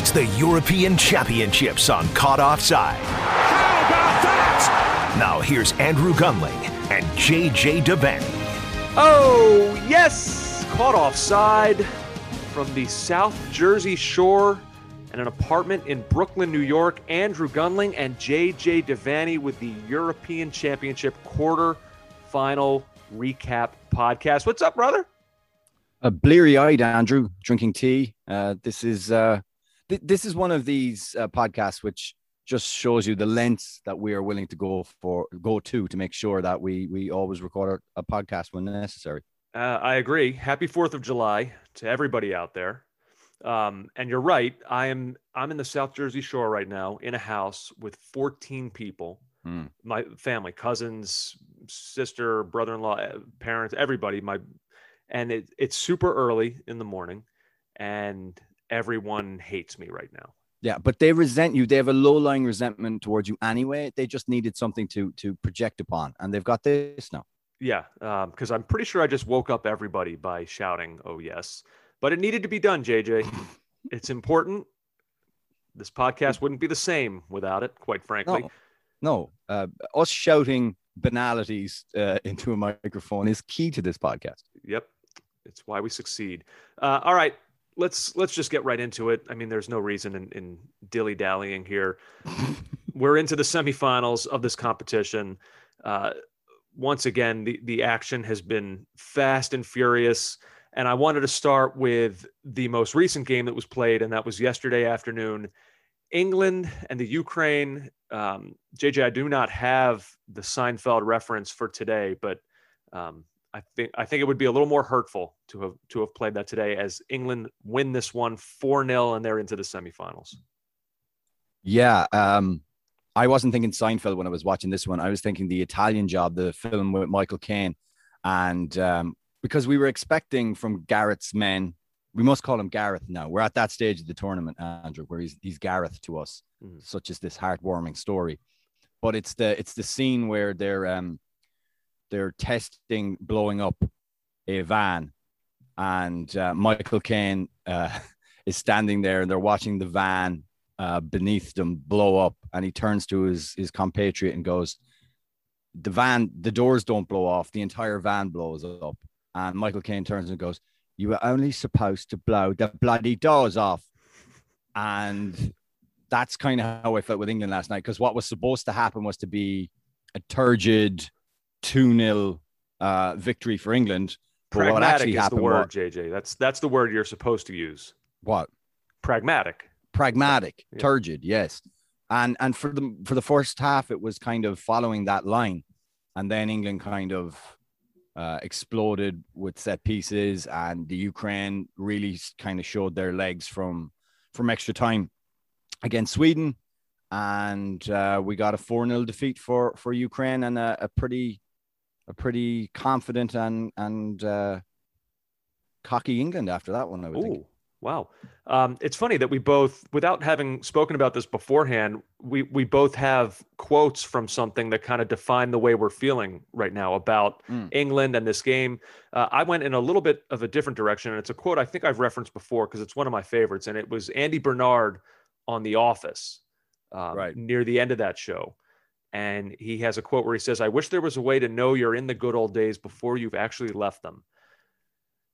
It's the European Championships on Caught Offside. How about that? Now here's Andrew Gunling and JJ Devaney. Oh, yes! Caught offside from the South Jersey shore and an apartment in Brooklyn, New York. Andrew Gunling and JJ Devaney with the European Championship quarter final recap podcast. What's up, brother? A bleary eyed, Andrew, drinking tea. Uh, this is uh, th- this is one of these uh, podcasts which just shows you the lengths that we are willing to go for, go to to make sure that we we always record a podcast when necessary. Uh, I agree. Happy Fourth of July to everybody out there. Um, and you're right. I am. I'm in the South Jersey Shore right now, in a house with 14 people. Mm. My family, cousins, sister, brother-in-law, eh, parents, everybody. My, and it, it's super early in the morning, and everyone hates me right now. Yeah, but they resent you. They have a low lying resentment towards you anyway. They just needed something to to project upon, and they've got this now. Yeah, because I'm pretty sure I just woke up everybody by shouting, "Oh yes!" But it needed to be done, JJ. it's important. This podcast wouldn't be the same without it, quite frankly. No, no. Uh, us shouting banalities uh, into a microphone is key to this podcast. Yep, it's why we succeed. Uh, all right, let's let's just get right into it. I mean, there's no reason in, in dilly dallying here. We're into the semifinals of this competition. Uh, once again, the the action has been fast and furious. And I wanted to start with the most recent game that was played, and that was yesterday afternoon. England and the Ukraine. Um, JJ, I do not have the Seinfeld reference for today, but um, I think I think it would be a little more hurtful to have to have played that today, as England win this one four 0 and they're into the semifinals. Yeah, um, I wasn't thinking Seinfeld when I was watching this one. I was thinking the Italian Job, the film with Michael Caine, and um, because we were expecting from Gareth's men, we must call him Gareth now. We're at that stage of the tournament, Andrew, where he's he's Gareth to us, Mhm. such as this heartwarming story. But it's the it's the scene where they're um they're testing blowing up a van, and uh, Michael Caine uh, is standing there, and they're watching the van uh, beneath them blow up, and he turns to his his compatriot and goes, "The van, the doors don't blow off, the entire van blows up." And Michael Caine turns and goes, "You were only supposed to blow the bloody doors off," and that's kind of how I felt with England last night. Because what was supposed to happen was to be a turgid two 0 uh, victory for England. But what Pragmatic actually is the word, What, JJ. That's that's the word you're supposed to use. what Pragmatic. pragmatic, Yeah. turgid, yes. And and for the for the first half, it was kind of following that line, and then England kind of uh, exploded with set pieces, and the Ukraine really kind of showed their legs from from extra time against Sweden, and uh, we got a four 0 defeat for for Ukraine and a, a pretty a pretty confident and and uh, cocky England after that one. I would think. Ooh, wow. Um, it's funny that we both, without having spoken about this beforehand, we we both have quotes from something that kind of define the way we're feeling right now about Mm. England and this game. Uh, I went in a little bit of a different direction, and it's a quote I think I've referenced before because it's one of my favorites, and it was Andy Bernard on The Office, um, Right. near the end of that show. And he has a quote where he says, I wish there was a way to know you're in the good old days before you've actually left them.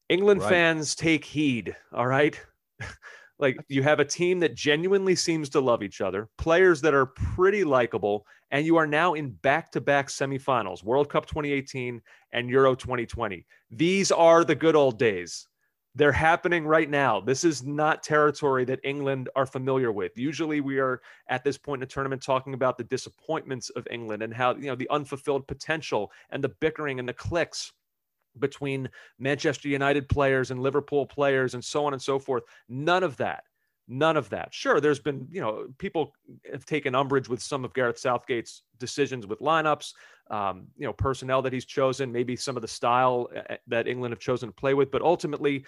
England Right. fans take heed, all right? like you have a team that genuinely seems to love each other, players that are pretty likable, and you are now in back-to-back semifinals, World Cup 2018 and Euro 2020. These are the good old days. They're happening right now. This is not territory that England are familiar with. Usually we are at this point in the tournament talking about the disappointments of England and how, you know, the unfulfilled potential and the bickering and the cliques between Manchester United players and Liverpool players and so on and so forth. None of that. None of that. Sure, there's been, you know, people have taken umbrage with some of Gareth Southgate's decisions with lineups, um, you know, personnel that he's chosen, maybe some of the style uh, that England have chosen to play with. But ultimately,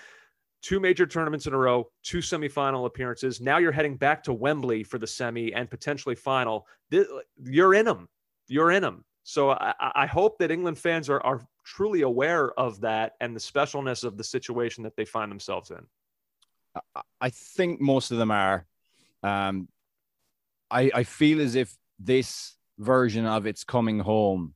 two major tournaments in a row, two semifinal appearances. Now you're heading back to Wembley for the semi and potentially final. This, you're in them. You're in them. So I, I hope that England fans are, are truly aware of that and the specialness of the situation that they find themselves in. I think most of them are. Um, I I feel as if this version of it's coming home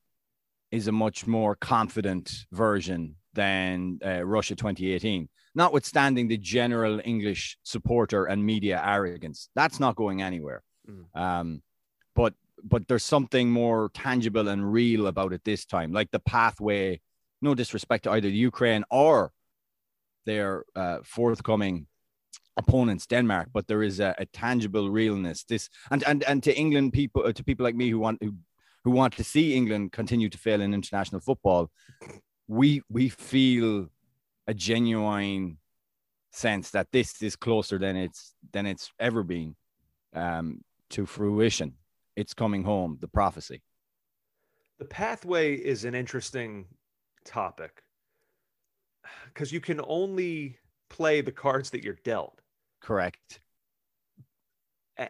is a much more confident version than uh, Russia 2018. Notwithstanding the general English supporter and media arrogance, that's not going anywhere. Mm. Um, but but there's something more tangible and real about it this time, like the pathway. No disrespect to either Ukraine or their uh, forthcoming opponents, Denmark, but there is a, a, tangible realness. This and and and to England people, uh, to people like me who want who who want to see England continue to fail in international football, we we feel a genuine sense that this is closer than it's than it's ever been um, to fruition. It's coming home. The prophecy. The pathway is an interesting topic because you can only play the cards that you're dealt. Correct.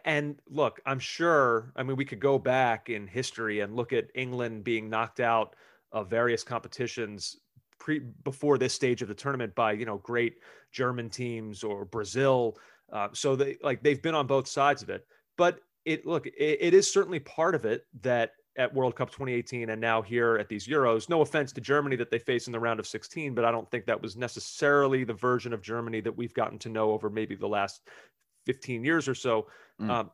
And look, I'm sure, I mean, we could go back in history and look at England being knocked out of various competitions pre before this stage of the tournament by, you know, great German teams or Brazil. Uh, so they like they've been on both sides of it. But it look, it, it is certainly part of it that at World Cup 2018 and now here at these Euros. No offense to Germany that they face in the round of 16, but I don't think that was necessarily the version of Germany that we've gotten to know over maybe the last 15 years or so. Mm. Um,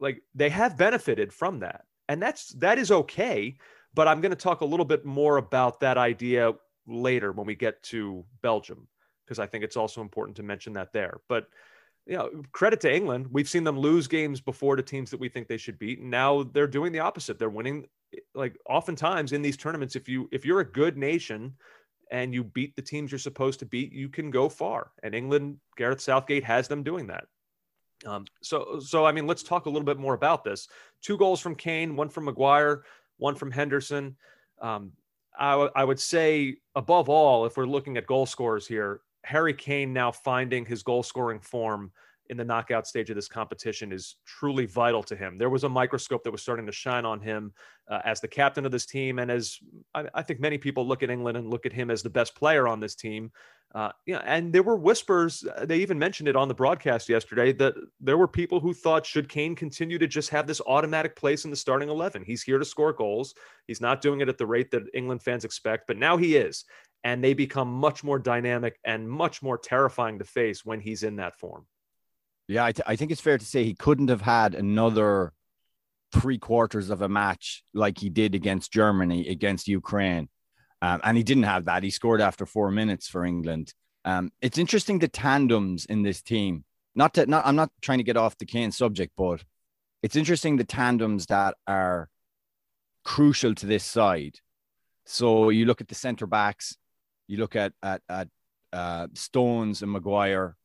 like they have benefited from that, and that's that is okay. But I'm going to talk a little bit more about that idea later when we get to Belgium, because I think it's also important to mention that there. But you know, credit to England. We've seen them lose games before to teams that we think they should beat, and now they're doing the opposite. They're winning. Like oftentimes in these tournaments, if you if you're a good nation and you beat the teams you're supposed to beat, you can go far. And England, Gareth Southgate has them doing that. Um, so, so I mean, let's talk a little bit more about this. Two goals from Kane, one from Maguire, one from Henderson. Um, I, w- I would say, above all, if we're looking at goal scorers here, Harry Kane now finding his goal scoring form in the knockout stage of this competition is truly vital to him. There was a microscope that was starting to shine on him uh, as the captain of this team, and as I, I, think many people look at England and look at him as the best player on this team. Uh, and there were whispers. Uh, they even mentioned it on the broadcast yesterday that there were people who thought should Kane continue to just have this automatic place in the starting eleven. He's here to score goals. He's not doing it at the rate that England fans expect, but now he is, and they become much more dynamic and much more terrifying to face when he's in that form. Yeah, I, th- I think it's fair to say he couldn't have had another three quarters of a match like he did against Germany, against Ukraine. Um, and he didn't have that. He scored after four minutes for England. Um, it's interesting the tandems in this team. Not to, not, I'm not trying to get off the Kane subject, but it's interesting the tandems that are crucial to this side. So you look at the centre backs, you look at at, at uh, Stones and Maguire,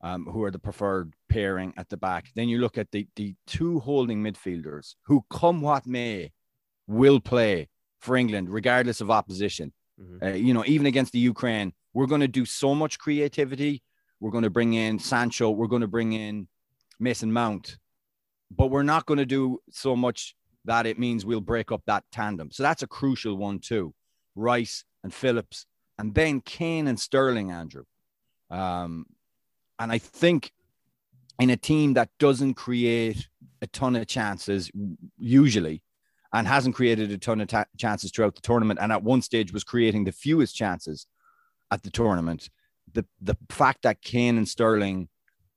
um, who are the preferred pairing at the back. Then you look at the, the two holding midfielders who, come what may, will play for England, regardless of opposition. Mm-hmm. Uh, you know, even against the Ukraine, we're going to do so much creativity. We're going to bring in Sancho. We're going to bring in Mason Mount, but we're not going to do so much that it means we'll break up that tandem. So that's a crucial one too. Rice and Phillips, and then Kane and Sterling, Andrew. Um, and I think in a team that doesn't create a ton of chances, usually, and hasn't created a ton of ta- chances throughout the tournament, and at one stage was creating the fewest chances at the tournament, the the fact that Kane and Sterling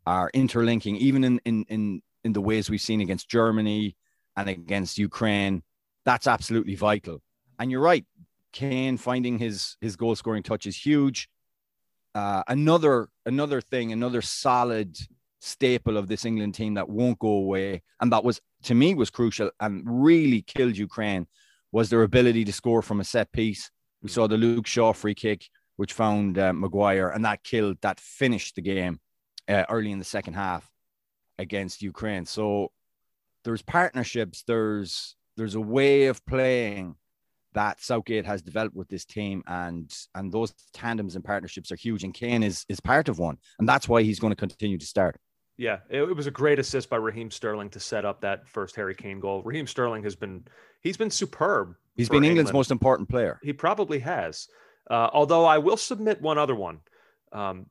are interlinking, even in in in, in the ways we've seen against Germany and against Ukraine, that's absolutely vital. And you're right, Kane finding his his goal scoring touch is huge uh, another another thing, another solid staple of this England team that won't go away, and that was to me was crucial and really killed Ukraine was their ability to score from a set piece. We saw the Luke Shaw free kick, which found uh, Maguire, and that killed that finished the game uh, early in the second half against Ukraine. So there's partnerships, there's there's a way of playing that Southgate has developed with this team, and and those tandems and partnerships are huge. And Kane is is part of one, and that's why he's going to continue to start. Yeah, it, it, was a great assist by Raheem Sterling to set up that first Harry Kane goal. Raheem Sterling has been he's been superb. He's been England's most important player. He probably has. Uh, although I will submit one other one. Um,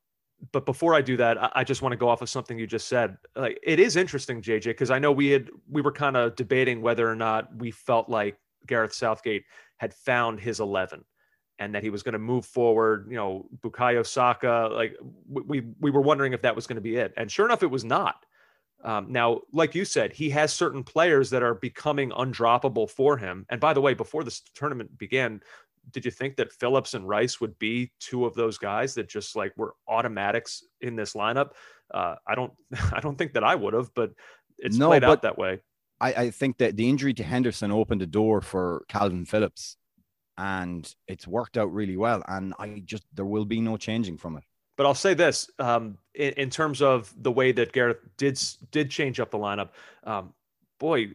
but before I do that, I, I just want to go off of something you just said. Like it is interesting, JJ, because I know we had we were kind of debating whether or not we felt like Gareth Southgate had found his eleven and that he was going to move forward. You know, Bukayo Saka. Like we we were wondering if that was going to be it, and sure enough, it was not. Um, now, like you said, he has certain players that are becoming undroppable for him. And by the way, before this tournament began, did you think that Phillips and Rice would be two of those guys that just like were automatics in this lineup? Uh, I don't, I don't think that I would have, but it's no, played out that way. I, I think that the injury to Henderson opened the door for Kalvin Phillips, and it's worked out really well. And I just there will be no changing from it. But I'll say this um, in, in, terms of the way that Gareth did did change up the lineup. Um, boy,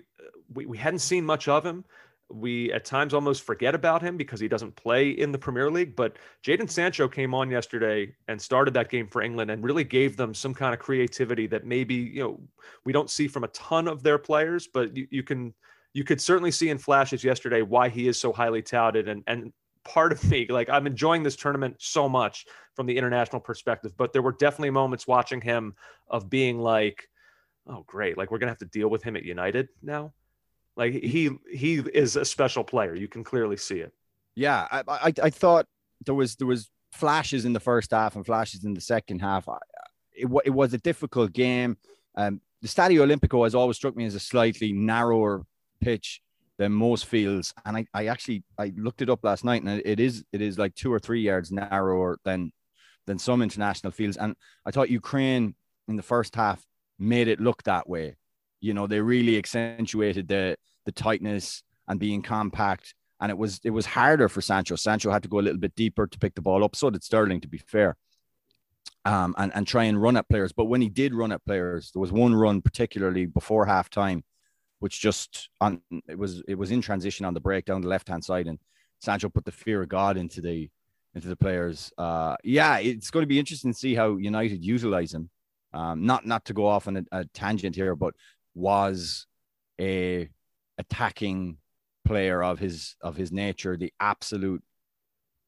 we, we hadn't seen much of him. We at times almost forget about him because he doesn't play in the Premier League. But Jadon Sancho came on yesterday and started that game for England and really gave them some kind of creativity that maybe you know we don't see from a ton of their players, but you, you can you could certainly see in flashes yesterday why he is so highly touted and and part of me like i'm enjoying this tournament so much from the international perspective but there were definitely moments watching him of being like oh great like we're gonna have to deal with him at united now like he he is a special player you can clearly see it yeah i i, I thought there was there was flashes in the first half and flashes in the second half it, it was a difficult game um the stadio olimpico has always struck me as a slightly narrower pitch than most fields. And I, I actually I looked it up last night, and it is it is like two or three yards narrower than than some international fields. And I thought Ukraine in the first half made it look that way. You know, they really accentuated the the tightness and being compact. And it was it was harder for Sancho. Sancho had to go a little bit deeper to pick the ball up. So did Sterling, to be fair. Um, and, and try and run at players. But when he did run at players, there was one run particularly before halftime which just on it was it was in transition on the break down the left hand side, and Sancho put the fear of God into the into the players. Uh, yeah, it's going to be interesting to see how United utilize him. Um, not not to go off on a, a tangent here, but was a attacking player of his of his nature the absolute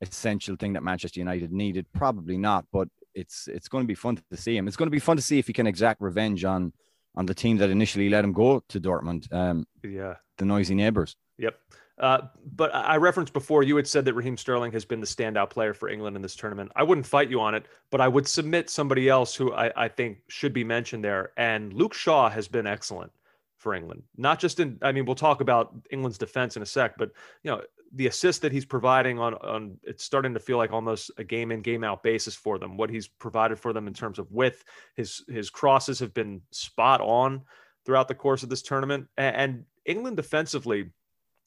essential thing that Manchester United needed? Probably not, but it's it's going to be fun to see him. It's going to be fun to see if he can exact revenge on on the team that initially let him go to Dortmund. Um, yeah, the noisy neighbors. Yep. Uh, but I referenced before you had said that Raheem Sterling has been the standout player for England in this tournament. I wouldn't fight you on it, but I would submit somebody else who I, I think should be mentioned there. And Luke Shaw has been excellent for England. Not just in, I mean, we'll talk about England's defense in a sec, but you know, the assist that he's providing on on it's starting to feel like almost a game in game out basis for them. What he's provided for them in terms of width, his his crosses have been spot on throughout the course of this tournament. And England defensively,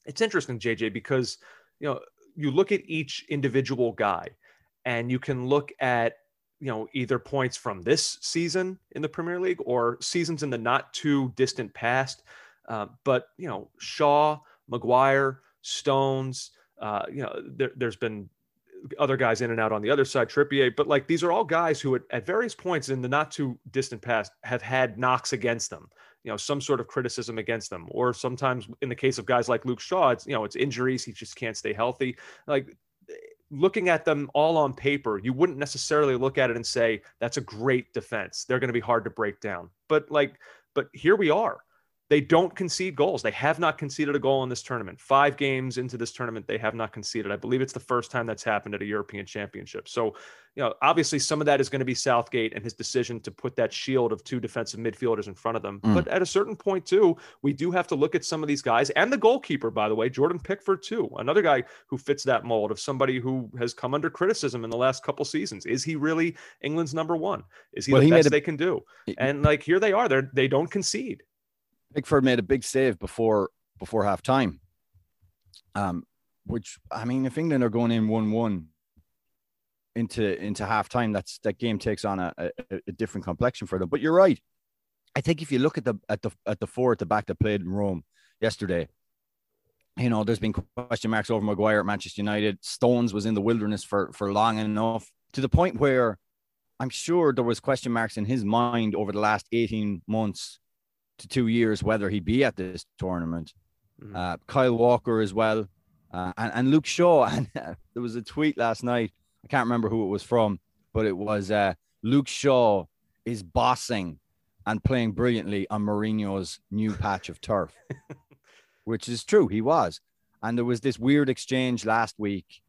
it's interesting, JJ, because you know you look at each individual guy, and you can look at you know either points from this season in the Premier League or seasons in the not too distant past. Uh, but you know Shaw, Maguire Stones. Uh, you know, there, has been other guys in and out on the other side, Trippier, but like these are all guys who at, at various points in the not too distant past have had knocks against them, you know, some sort of criticism against them. Or sometimes in the case of guys like Luke Shaw, it's, you know, it's injuries. He just can't stay healthy. Like looking at them all on paper, you wouldn't necessarily look at it and say, that's a great defense. They're going to be hard to break down. But like, but here we are. They don't concede goals. They have not conceded a goal in this tournament. Five games into this tournament, they have not conceded. I believe it's the first time that's happened at a European championship. So, you know, obviously some of that is going to be Southgate and his decision to put that shield of two defensive midfielders in front of them. Mm. But at a certain point, too, we do have to look at some of these guys and the goalkeeper, by the way, Jordan Pickford, too, another guy who fits that mold of somebody who has come under criticism in the last couple seasons. Is he really England's number one? Is he well, the he best a- they can do? And like here they are, they they don't concede. Pickford made a big save before before half time. Um, which I mean, if England are going in one one into into half time, that's that game takes on a, a, a, different complexion for them. But you're right. I think if you look at the at the at the four at the back that played in Rome yesterday, you know, there's been question marks over Maguire at Manchester United. Stones was in the wilderness for for long enough to the point where I'm sure there was question marks in his mind over the last 18 months to two years whether he'd be at this tournament. Mm-hmm. Uh, Kyle Walker as well, uh, and, and Luke Shaw. And uh, there was a tweet last night. I can't remember who it was from, but it was uh, Luke Shaw is bossing and playing brilliantly on Mourinho's new patch of turf, which is true. He was. And there was this weird exchange last week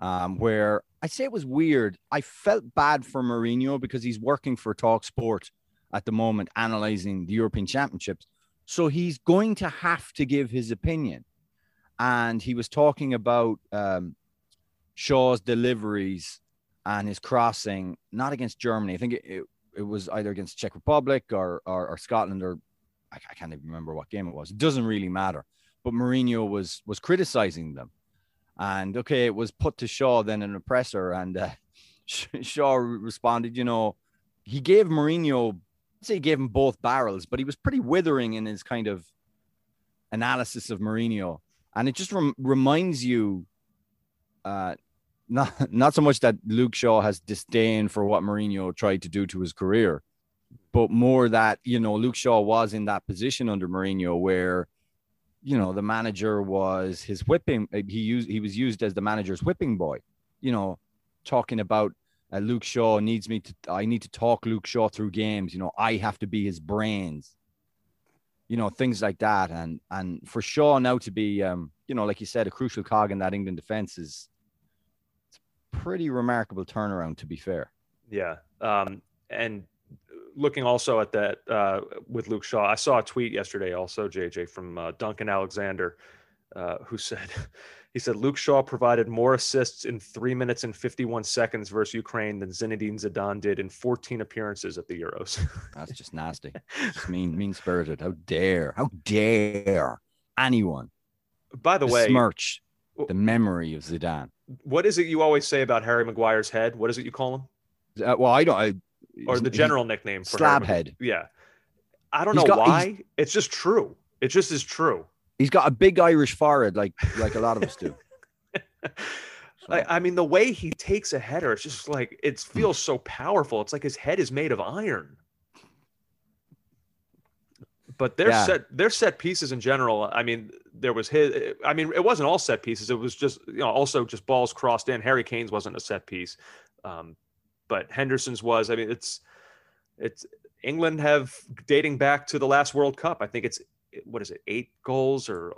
um, where I say it was weird. I felt bad for Mourinho because he's working for Talk Sport at the moment, analyzing the European Championships. So he's going to have to give his opinion. And he was talking about um, Shaw's deliveries and his crossing, not against Germany. I think it, it, it was either against Czech Republic or, or, or Scotland or I, I, can't even remember what game it was. It doesn't really matter. But Mourinho was was criticizing them, and okay, it was put to Shaw then an oppressor, and uh, Shaw responded. You know, he gave Mourinho, say he gave him both barrels, but he was pretty withering in his kind of analysis of Mourinho, and it just rem- reminds you. Uh, not not so much that Luke Shaw has disdain for what Mourinho tried to do to his career, but more that you know Luke Shaw was in that position under Mourinho where you know the manager was his whipping he used he was used as the manager's whipping boy you know talking about uh, Luke Shaw needs me to I need to talk Luke Shaw through games. You know I have to be his brains. You know things like that. And and for Shaw now to be um you know like you said a crucial cog in that England defense is it's pretty remarkable turnaround to be fair. Yeah. Um and looking also at that uh, with Luke Shaw, I saw a tweet yesterday also, JJ, from uh, Duncan Alexander, uh, who said, he said, Luke Shaw provided more assists in three minutes and 51 seconds versus Ukraine than Zinedine Zidane did in 14 appearances at the Euros. That's just nasty. Just mean, mean spirited. How dare, how dare anyone. By the way, smirch the memory of Zidane. What is it you always say about Harry Maguire's head? What is it you call him? Uh, well, I don't. I, or the general nickname for slabhead. Yeah, I don't he's know got, why. It's just true. It just is true. He's got a big Irish forehead, like like a lot of us do. So. I, I, mean, the way he takes a header, it's just like it feels so powerful. It's like his head is made of iron. But their yeah. set their set pieces in general. I mean, there was his. I mean, it wasn't all set pieces. It was just you know also just balls crossed in. Harry Kane's wasn't a set piece. Um, but Henderson's was. I mean, it's it's England have dating back to the last World Cup. I think it's what is it, eight goals or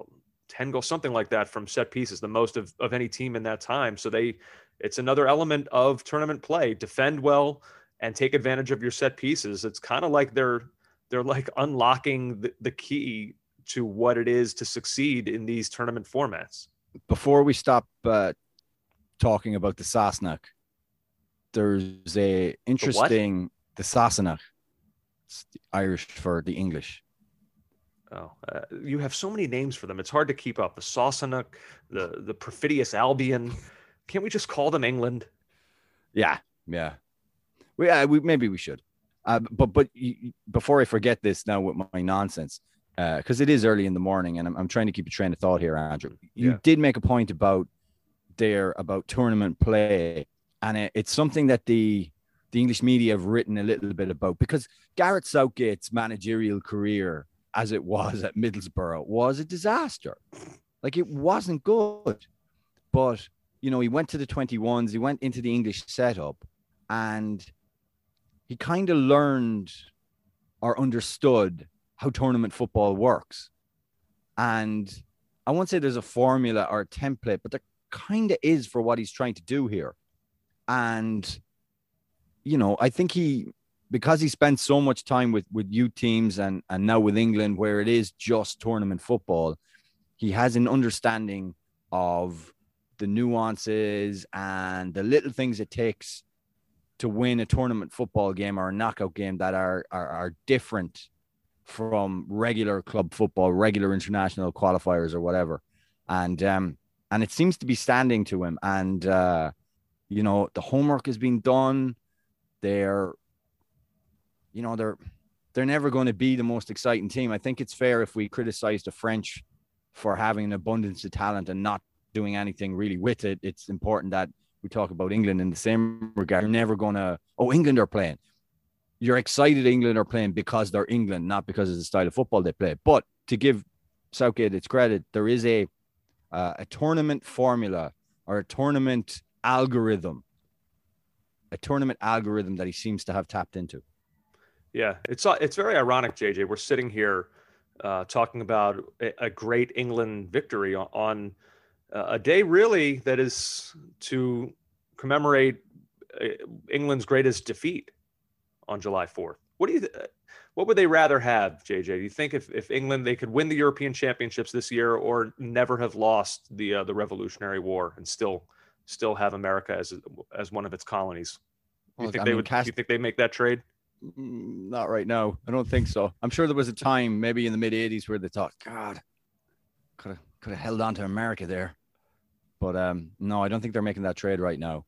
ten goals, something like that from set pieces, the most of, of any team in that time. So they, it's another element of tournament play. Defend well and take advantage of your set pieces. It's kind of like they're they're like unlocking the, the key to what it is to succeed in these tournament formats. Before we stop uh, talking about the Sassenach, there's a interesting the, the Sassenach. Irish for the English. Oh, uh, you have so many names for them. It's hard to keep up. The Sassenach, the the Perfidious Albion. Can't we just call them England? Yeah, yeah. We, uh, we maybe we should. Uh, but but you, before I forget this now with my nonsense, because uh, it is early in the morning, and I'm, I'm trying to keep a train of thought here, Andrew. You yeah. did make a point about there about tournament play and it, it's something that the the English media have written a little bit about because Gareth Southgate's managerial career, as it was at Middlesbrough, was a disaster. Like it wasn't good, but you know he went to the twenty ones, he went into the English setup, and he kind of learned or understood how tournament football works. And I won't say there's a formula or a template, but there kind of is for what he's trying to do here. And, you know, I think he, because he spent so much time with, with youth teams and, and now with England, where it is just tournament football, he has an understanding of the nuances and the little things it takes to win a tournament football game or a knockout game that are, are, are different from regular club football, regular international qualifiers or whatever. And um, and it seems to be standing to him. And uh, you know the homework has been done they're you know they're they're never going to be the most exciting team. I think it's fair if we criticize the french for having an abundance of talent and not doing anything really with it. It's important that we talk about england in the same regard. You're never going to oh england are playing. You're excited england are playing because they're england not because of the style of football they play. But to give southgate its credit there is a uh, a tournament formula or a tournament algorithm a tournament algorithm that he seems to have tapped into. Yeah, it's uh, it's very ironic, JJ. We're sitting here uh, talking about a, a, great England victory on, on uh, a day really that is to commemorate uh, England's greatest defeat on July 4th. What do you? Th- what would they rather have, JJ? Do you think if, if England they could win the European Championships this year or never have lost the uh, the Revolutionary War and still still have America as as one of its colonies? Do you Well, think I they mean, would? Cas- do you think they make that trade? Mm, Not right now. I don't think so. I'm sure there was a time, maybe in the mid '80s, where they thought, "God, could have could have held on to America there." But um, no, I don't think they're making that trade right now.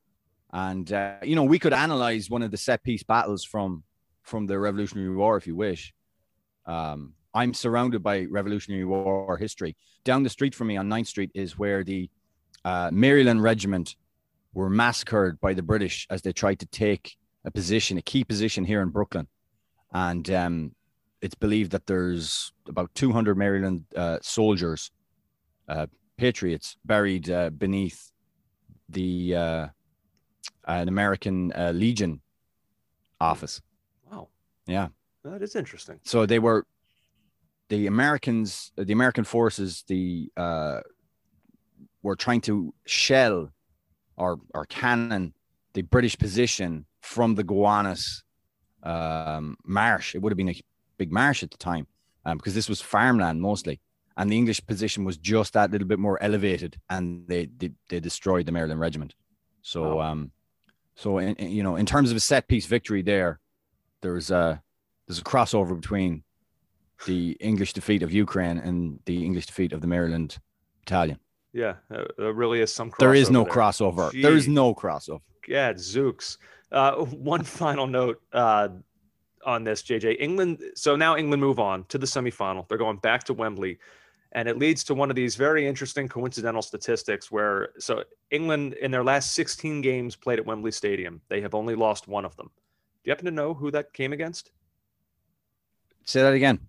And uh, you know, we could analyze one of the set piece battles from from the Revolutionary War if you wish. Um, I'm surrounded by Revolutionary War history. Down the street from me on 9th Street is where the uh, Maryland Regiment were massacred by the British as they tried to take a position, a key position here in Brooklyn. And um, it's believed that there's about 200 Maryland uh, soldiers, uh, patriots, buried uh, beneath the uh, an American uh, Legion office. Wow, Yeah. that is interesting. So they were the Americans, the American forces, the uh, were trying to shell or or cannon the British position from the Gowanus um, marsh. It would have been a big marsh at the time um, because this was farmland mostly, and the English position was just that little bit more elevated, and they they, they destroyed the Maryland regiment. So Wow. um, so in, in- you know, in terms of a set piece victory, there, there's a there's a crossover between the English defeat of Ukraine and the English defeat of the Maryland battalion. Yeah, there really is some. There is no crossover there. crossover. There is no crossover. Yeah, Zooks. Uh, one final note uh, on this, JJ. England. So now England move on to the semifinal. They're going back to Wembley, and it leads to one of these very interesting coincidental statistics where so England in their last 16 games played at Wembley Stadium, they have only lost one of them. Do you happen to know who that came against? Say that again.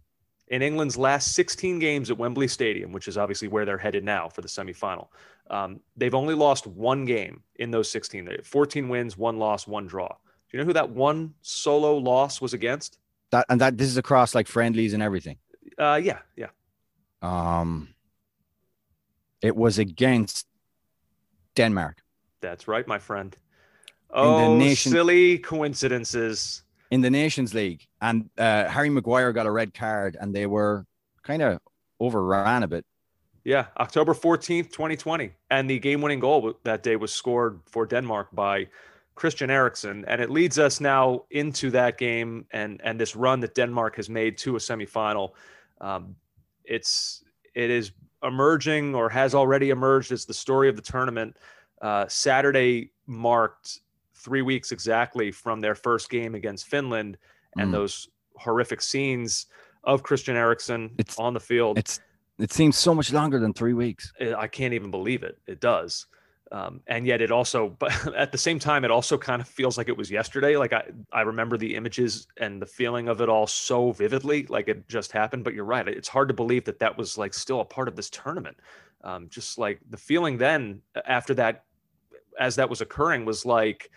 In England's last 16 games at Wembley Stadium, which is obviously where they're headed now for the semifinal, um, they've only lost one game in those 16. They 14 wins, one loss, one draw. Do you know who that one solo loss was against? That and that this is across like friendlies and everything. Uh, yeah, yeah. Um, it was against Denmark That's right, my friend. Oh, nation- silly coincidences. In the Nations League, and uh, Harry Maguire got a red card, and they were kind of overran a bit. Yeah, October 14th, 2020. And the game winning goal that day was scored for Denmark by Christian Eriksen. And it leads us now into that game and, and this run that Denmark has made to a semifinal. Um, it's it is emerging or has already emerged as the story of the tournament. Uh, Saturday marked three weeks exactly from their first game against Finland and Mm. those horrific scenes of Christian Eriksen It's- on the field. It's it seems so much longer than three weeks. I can't even believe it. It does. Um, and yet it also, but at the same time, it also kind of feels like it was yesterday. Like I, I remember the images and the feeling of it all so vividly, like it just happened. But you're right. It's hard to believe that that was like still a part of this tournament. Um, just like the feeling then after that, as that was occurring was like,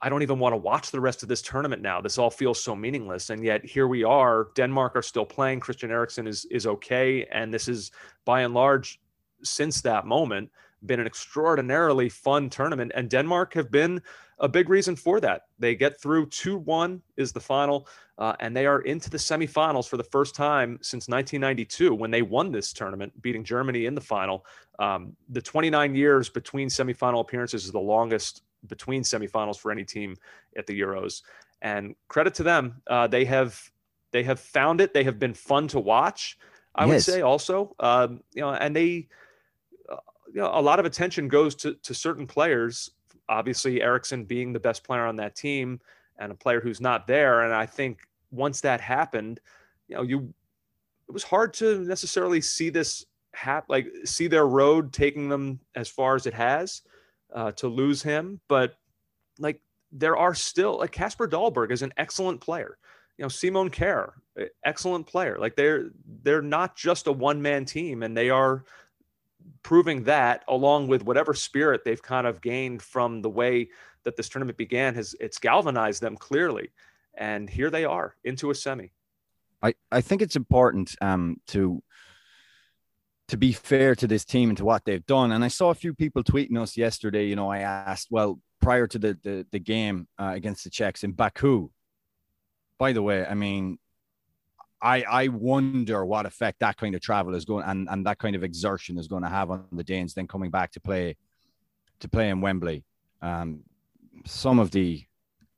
I don't even want to watch the rest of this tournament now. This all feels so meaningless. And yet here we are. Denmark are still playing. Christian Eriksen is is okay. And this is by and large, since that moment, been an extraordinarily fun tournament. And Denmark have been a big reason for that. They get through 2-1 is the final, uh, and they are into the semifinals for the first time since 1992 when they won this tournament, beating Germany in the final. Um, the 29 years between semifinal appearances is the longest between semifinals for any team at the Euros. And credit to them, uh, they have they have found it. They have been fun to watch. I would say also, um, you know, and they, uh, you know, a lot of attention goes to to certain players. Obviously, Eriksen being the best player on that team, and a player who's not there. And I think once that happened, you know, you it was hard to necessarily see this hap like see their road taking them as far as it has uh, to lose him. But like there are still like Kasper Dolberg is an excellent player. You know, Simon Kjær, excellent player. Like they're they're not just a one man team, and they are proving that along with whatever spirit they've kind of gained from the way that this tournament began has it's galvanized them clearly, and here they are into a semi. I, I think it's important um, to to be fair to this team and to what they've done. And I saw a few people tweeting us yesterday. You know, I asked, well, prior to the the, the game uh, against the Czechs in Baku. By the way, I mean, I I wonder what effect that kind of travel is going and and that kind of exertion is going to have on the Danes then coming back to play to play in Wembley. Um, some of the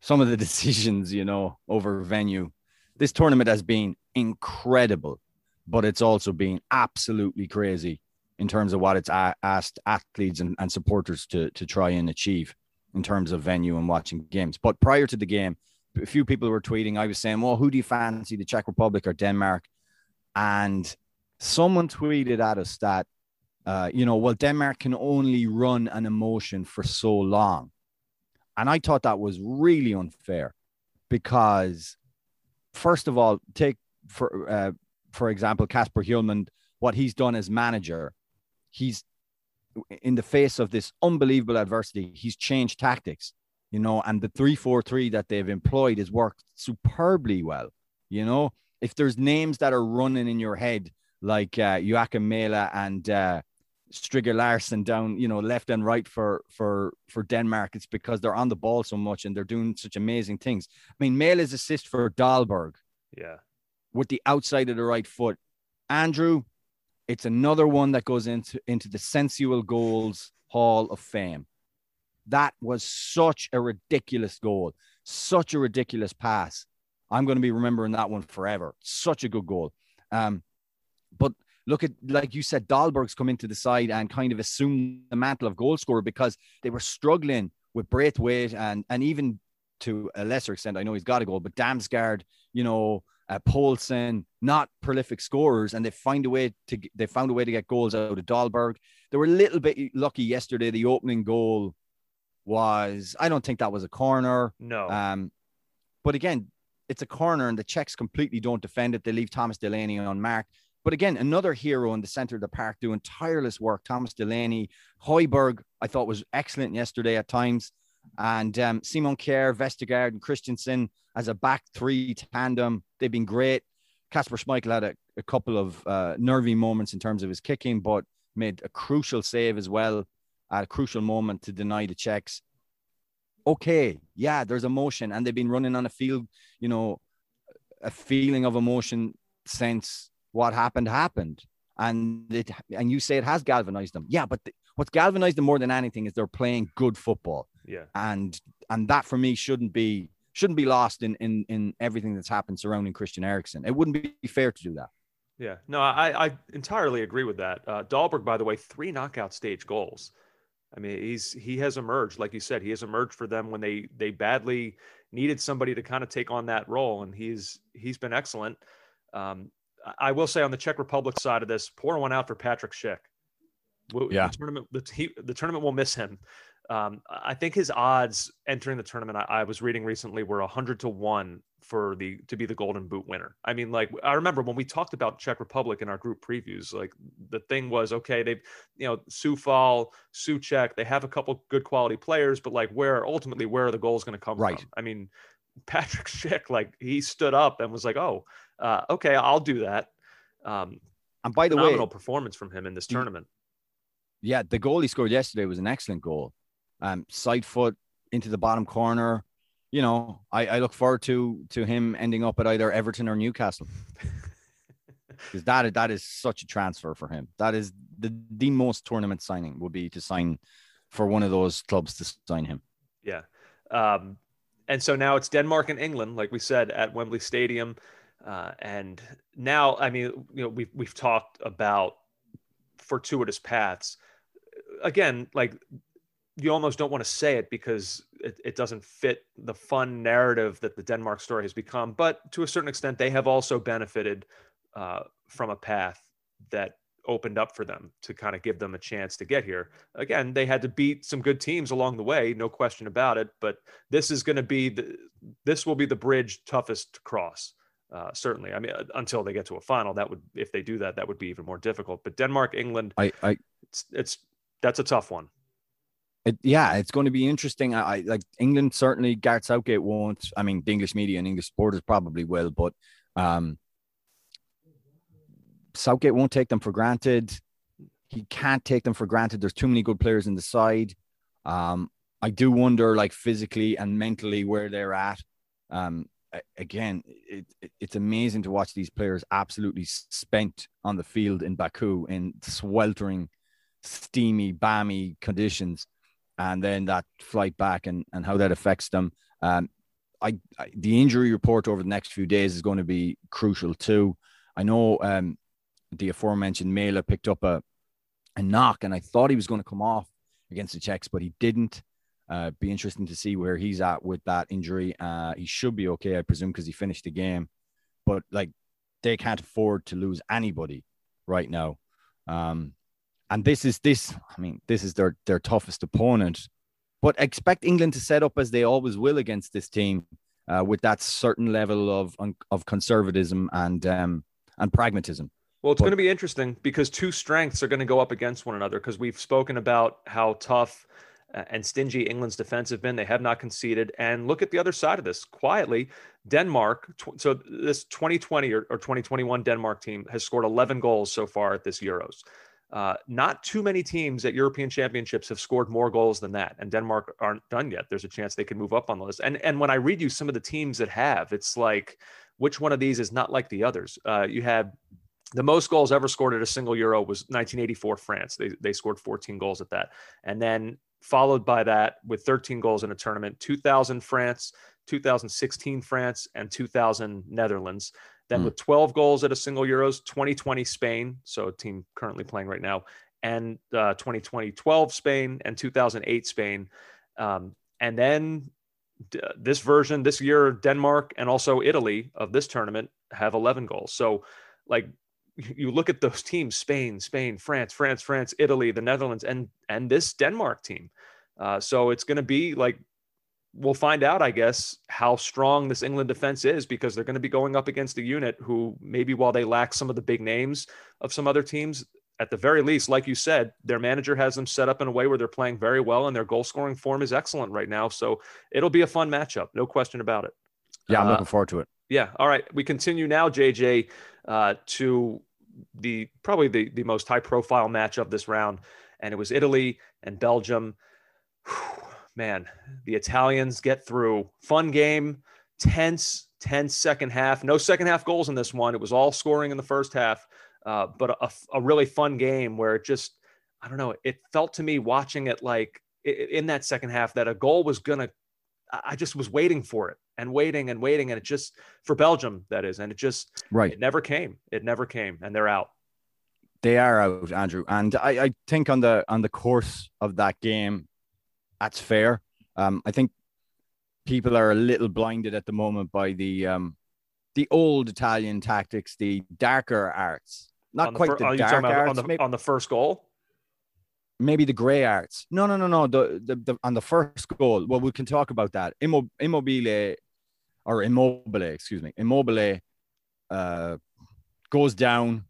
some of the decisions, you know, over venue. This tournament has been incredible but it's also been absolutely crazy in terms of what it's asked athletes and, and supporters to, to try and achieve in terms of venue and watching games. But prior to the game, a few people were tweeting. I was saying, well, who do you fancy, the Czech Republic or Denmark? And someone tweeted at us that, uh, you know, well, Denmark can only run an emotion for so long. And I thought that was really unfair because, first of all, take for uh, for example, Kasper Hjulmand, what he's done as manager, he's in the face of this unbelievable adversity, he's changed tactics, you know, and the 343 that they've employed has worked superbly well. You know, if there's names that are running in your head, like uh, Joakim Mæhle and uh, Stryger Larsen down, you know, left and right for for for Denmark. It's because they're on the ball so much and they're doing such amazing things. I mean, Mæhle's assist for Dolberg. Yeah with the outside of the right foot. Andrew, it's another one that goes into, into the sensual goals hall of fame. That was such a ridiculous goal, such a ridiculous pass. I'm going to be remembering that one forever. Such a good goal. Um, but look at, like you said, Dolberg's come into the side and kind of assumed the mantle of goal scorer because they were struggling with Braithwaite and and even to a lesser extent, I know he's got a goal, but Damsgaard, you know, uh, Poulsen, not prolific scorers, and they find a way to they found a way to get goals out of Dolberg. They were a little bit lucky yesterday. The opening goal was I don't think that was a corner. No. Um, but again, it's a corner, and the Czechs completely don't defend it. They leave Thomas Delaney unmarked. But again, another hero in the center of the park doing tireless work. Thomas Delaney, Højbjerg, I thought was excellent yesterday at times. And um, Simon Kjær, Vestergaard, and Christensen as a back three tandem. They've been great. Kasper Schmeichel had a, a couple of uh, nervy moments in terms of his kicking, but made a crucial save as well at a crucial moment to deny the Czechs. Okay, yeah, there's emotion, and they've been running on a field, you know, a feeling of emotion since what happened happened, and it and you say it has galvanized them. Yeah, but the, what's galvanized them more than anything is they're playing good football. Yeah, and and that for me shouldn't be shouldn't be lost in in in everything that's happened surrounding Christian Eriksen. It wouldn't be fair to do that. Yeah, no, I, I entirely agree with that. Uh, Dolberg, by the way, three knockout stage goals. I mean, he's he has emerged, like you said, he has emerged for them when they they badly needed somebody to kind of take on that role, and he's he's been excellent. Um, I will say on the Czech Republic side of this, pour one out for Patrick Schick. Yeah, the tournament the, he, the tournament will miss him. Um, I think his odds entering the tournament, I, I, was reading recently, were hundred to one for the to be the Golden Boot winner. I mean, like I remember when we talked about Czech Republic in our group previews, like the thing was okay, they've you know, Coufal, Souček, they have a couple good quality players, but like where ultimately where are the goals going to come right. from? I mean, Patrick Schick, like he stood up and was like, oh, uh, okay, I'll do that. Um, and by the way, performance from him in this tournament. Yeah, the goal he scored yesterday was an excellent goal um, side foot into the bottom corner. You know, I, I look forward to to him ending up at either Everton or Newcastle. Because that that is such a transfer for him. That is the the most tournament signing would be to sign for one of those clubs to sign him. Yeah. Um, and so now it's Denmark and England, like we said, at Wembley Stadium. Uh, and now, I mean, you know, we've we've talked about fortuitous paths. Again, like you almost don't want to say it because it, it, doesn't fit the fun narrative that the Denmark story has become. But to a certain extent, they have also benefited uh, from a path that opened up for them to kind of give them a chance to get here. Again, they had to beat some good teams along the way, no question about it. But this is going to be the this will be the bridge toughest to cross. Uh, certainly, I mean, uh, until they get to a final, that would if they do that, that would be even more difficult. But Denmark, England, I, I it's, it's that's a tough one. It, yeah, it's going to be interesting. I, I like England certainly. Gareth Southgate won't. I mean, the English media and English supporters probably will, but um, Southgate won't take them for granted. He can't take them for granted. There's too many good players in the side. Um, I do wonder, like physically and mentally, where they're at. Um, again, it, it, it's amazing to watch these players absolutely spent on the field in Baku in sweltering, steamy, balmy conditions and then that flight back and, and how that affects them. Um, I, I, the injury report over the next few days is going to be crucial too. I know um, the aforementioned Mela picked up a a knock, and I thought he was going to come off against the Czechs, but he didn't. Uh, be interesting to see where he's at with that injury. Uh, he should be okay, I presume, because he finished the game. But like, they can't afford to lose anybody right now. Um, and this is this. I mean, this is their their toughest opponent. But expect England to set up as they always will against this team, uh, with that certain level of of conservatism and um, and pragmatism. Well, it's but, going to be interesting because two strengths are going to go up against one another. Because we've spoken about how tough uh, and stingy England's defense have been. They have not conceded. And look at the other side of this. Quietly, Denmark. Tw- so this 2020 or, or 2021 Denmark team has scored 11 goals so far at this Euros. Uh, not too many teams at European Championships have scored more goals than that, and Denmark aren't done yet. There's a chance they can move up on the list. And and when I read you some of the teams that have, it's like which one of these is not like the others? Uh, you had the most goals ever scored at a single Euro was 1984 France. They they scored 14 goals at that, and then followed by that with 13 goals in a tournament. 2000 France, 2016 France, and 2000 Netherlands. Then mm. with 12 goals at a single Euros, 2020 Spain, so a team currently playing right now, and uh, 2020 12 Spain and 2008 Spain. Um, and then d- this version, this year, Denmark and also Italy of this tournament have 11 goals. So, like, you look at those teams Spain, Spain, France, France, France, Italy, the Netherlands, and and this Denmark team. Uh, so it's going to be like we'll find out, I guess, how strong this England defense is because they're going to be going up against a unit who maybe while they lack some of the big names of some other teams, at the very least, like you said, their manager has them set up in a way where they're playing very well and their goal scoring form is excellent right now. So it'll be a fun matchup, no question about it. Yeah, I'm uh, looking forward to it. Yeah. All right. We continue now, JJ, uh, to the probably the, the most high profile match of this round. And it was Italy and Belgium. Whew man, the Italians get through. Fun game, tense, tense second half. No second half goals in this one. It was all scoring in the first half, uh, but a, a, really fun game where it just, I don't know, it felt to me watching it like in that second half that a goal was going to, I just was waiting for it and waiting and waiting. And it just, for Belgium, that is. And it just, right. It never came. It never came. And they're out. They are out, Andrew. And I, I think on the on the course of that game, that's fair. Um, I think people are a little blinded at the moment by the um, the old Italian tactics, the darker arts. Not quite fir- the dark arts. On the, maybe, on the first goal? Maybe the grey arts. No, no, no, no. The, the, the on the first goal. Well, we can talk about that. Immo, immobile or immobile, excuse me. Immobile uh, goes down.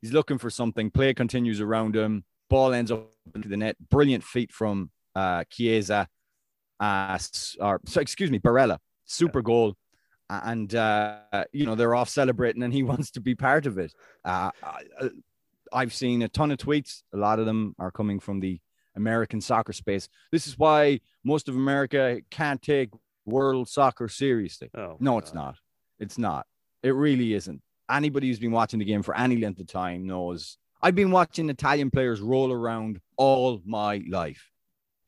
He's looking for something. Play continues around him. Ball ends up into the net. Brilliant feat from uh, Chiesa, uh, or so, excuse me, Barella, super yeah. goal. And, uh, you know, they're off celebrating and he wants to be part of it. Uh, I've seen a ton of tweets. A lot of them are coming from the American soccer space. This is why most of America can't take world soccer seriously. Oh, no, it's not. It's not. It really isn't. Anybody who's been watching the game for any length of time knows I've been watching Italian players roll around all my life.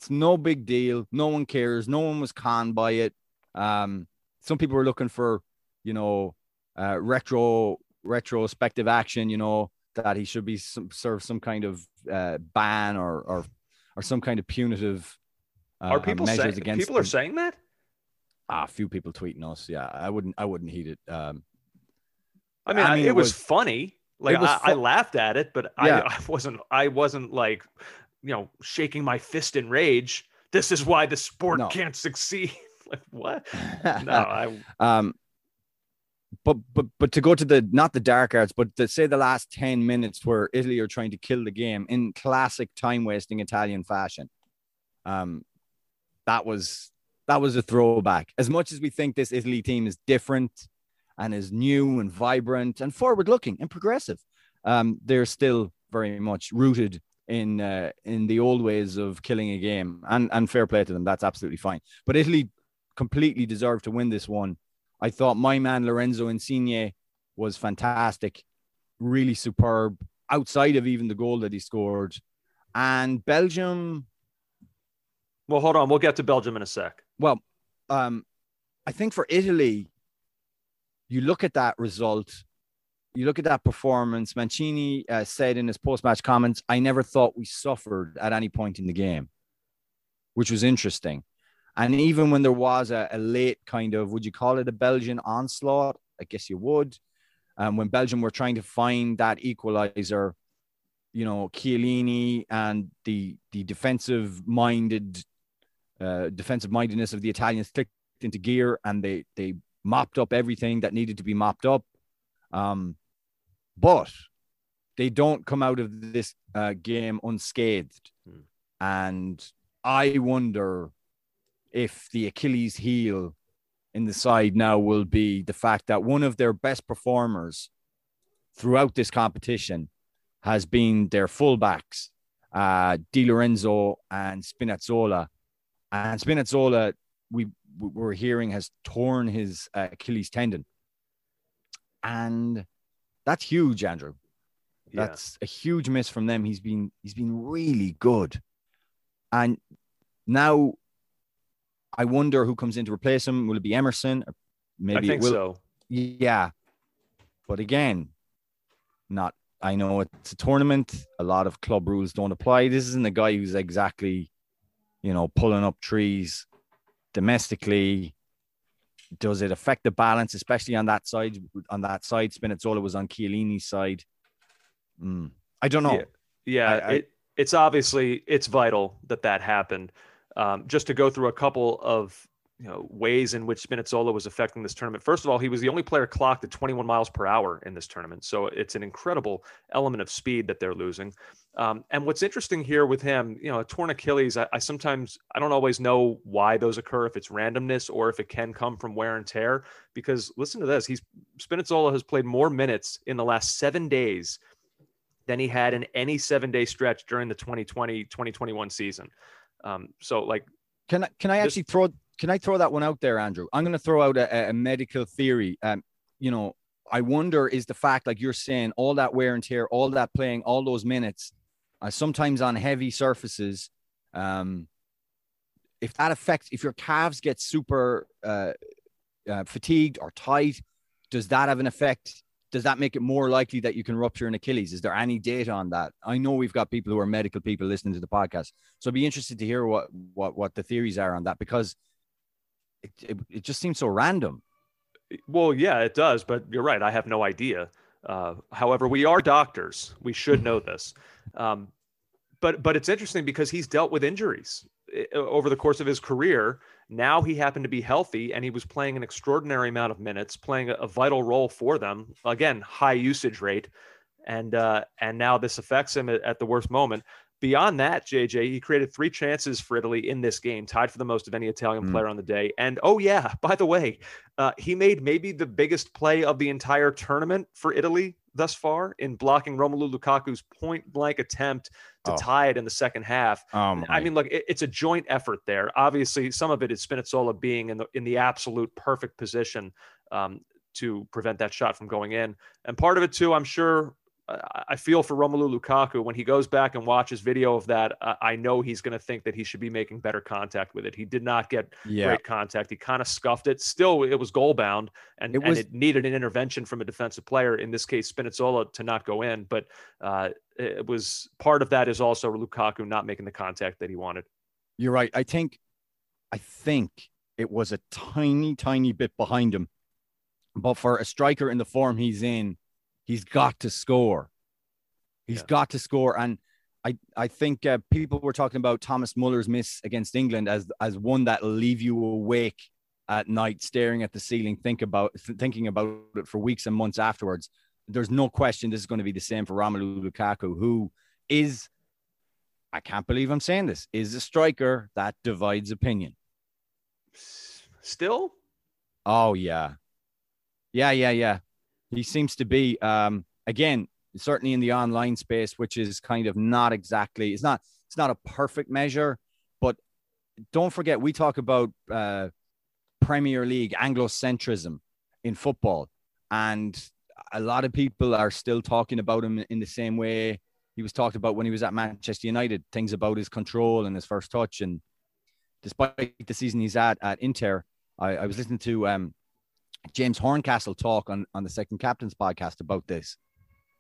It's no big deal. No one cares. No one was conned by it. Um, some people were looking for, you know, uh, retro retrospective action. You know that he should be some, serve some kind of uh, ban or or or some kind of punitive. Uh, are people measures saying, against people them. are saying that? Ah, a few people tweeting us. Yeah, I wouldn't. I wouldn't heed it. Um, I mean, I mean, it, it was, was, funny. Like was I, I, laughed at it, but yeah. I, I wasn't. I wasn't like you know, shaking my fist in rage. This is why the sport no. can't succeed. like what? No, I. um, but but but to go to the not the dark arts, but to say the last ten minutes where Italy are trying to kill the game in classic time wasting Italian fashion. Um, that was that was a throwback. As much as we think this Italy team is different and is new and vibrant and forward looking and progressive, um, they're still very much rooted in uh, in the old ways of killing a game. And and fair play to them, that's absolutely fine. But Italy completely deserved to win this one. I thought my man Lorenzo Insigne was fantastic, really superb outside of even the goal that he scored. And Belgium, Well, hold on. We'll get to Belgium in a sec. well, um, I think for Italy, you look at that result, you look at that performance. Mancini uh, said in his post-match comments, "I never thought we suffered at any point in the game," which was interesting. And even when there was a, a late kind of, would you call it a Belgian onslaught? I guess you would. Um, when Belgium were trying to find that equalizer, you know, Chiellini and the the defensive minded uh, defensive mindedness of the Italians clicked into gear and they they mopped up everything that needed to be mopped up. Um, but they don't come out of this uh, game unscathed. Hmm. And I wonder if the Achilles heel in the side now will be the fact that one of their best performers throughout this competition has been their fullbacks, uh, Di Lorenzo and Spinazzola. And Spinazzola, we we're hearing, has torn his uh, Achilles tendon, and that's huge, Andrew. Yeah. That's a huge miss from them. He's been he's been really good, and now I wonder who comes in to replace him. Will it be Emerson? Or maybe I think will. so. Yeah, but again, not. I know it's a tournament. A lot of club rules don't apply. This isn't a guy who's exactly, you know, pulling up trees domestically. Does it affect the balance, especially on that side? On that side, Spinazzola was on Chiellini's side. Mm. I don't know. Yeah, yeah I- I- it, it's obviously it's vital that that happened. Um, just to go through a couple of you know ways in which Spinazzola was affecting this tournament. First of all, he was the only player clocked at 21 miles per hour in this tournament, so it's an incredible element of speed that they're losing. Um, and what's interesting here with him, you know, a torn Achilles, I, I sometimes I don't always know why those occur, if it's randomness or if it can come from wear and tear. Because listen to this, he's Spinazzola has played more minutes in the last seven days than he had in any seven day stretch during the 2020 2021 season. Um, so like Can I can I actually throw can I throw that one out there, Andrew? I'm going to throw out a, a medical theory. Um, you know, I wonder is the fact like you're saying all that wear and tear, all that playing, all those minutes, uh, sometimes on heavy surfaces. Um, if that affects, if your calves get super uh, uh, fatigued or tight, does that have an effect? Does that make it more likely that you can rupture an Achilles? Is there any data on that? I know we've got people who are medical people listening to the podcast, so I'd be interested to hear what what what the theories are on that because it it, it just seems so random. Well, yeah, it does, but you're right. I have no idea. Uh, however, we are doctors. We should know this. Um, but but it's interesting because he's dealt with injuries eh, over the course of his career. Now he happened to be healthy, and he was playing an extraordinary amount of minutes, playing a, a vital role for them. Again, high usage rate, and uh, and now this affects him at, at the worst moment. Beyond that, JJ, he created three chances for Italy in this game, tied for the most of any Italian Mm. player on the day. And oh yeah, by the way, uh, he made maybe the biggest play of the entire tournament for Italy thus far in blocking Romelu Lukaku's point blank attempt to Oh. tie it in the second half. Um, I mean, look, it, it's a joint effort there. Obviously, some of it is Spinazzola being in the in the absolute perfect position um, to prevent that shot from going in, and part of it too, I'm sure. I feel for Romelu Lukaku when he goes back and watches video of that. Uh, I know he's going to think that he should be making better contact with it. He did not get yeah, great contact. He kind of scuffed it. Still, it was goal bound, and It and it needed an intervention from a defensive player. In this case, Spinazzola to not go in. But uh, it was part of that is also Lukaku not making the contact that he wanted. you're right. I think, I think it was a tiny, tiny bit behind him, but for a striker in the form he's in, he's got to score. He's Yeah. got to score, and I, I think uh, people were talking about Thomas Muller's miss against England as as one that'll leave you awake at night, staring at the ceiling, think about thinking about it for weeks and months afterwards. There's no question this is going to be the same for Romelu Lukaku, who is I can't believe I'm saying this, is a striker that divides opinion. Still? Oh yeah. Yeah, yeah, yeah. He seems to be um again, certainly in the online space, which is kind of not exactly it's not it's not a perfect measure, but don't forget we talk about uh Premier League Anglocentrism in football. And a lot of people are still talking about him in the same way he was talked about when he was at Manchester United, things about his control and his first touch. And despite the season he's at at Inter, I, I was listening to um, James Horncastle talk on, on the Second Captains podcast about this.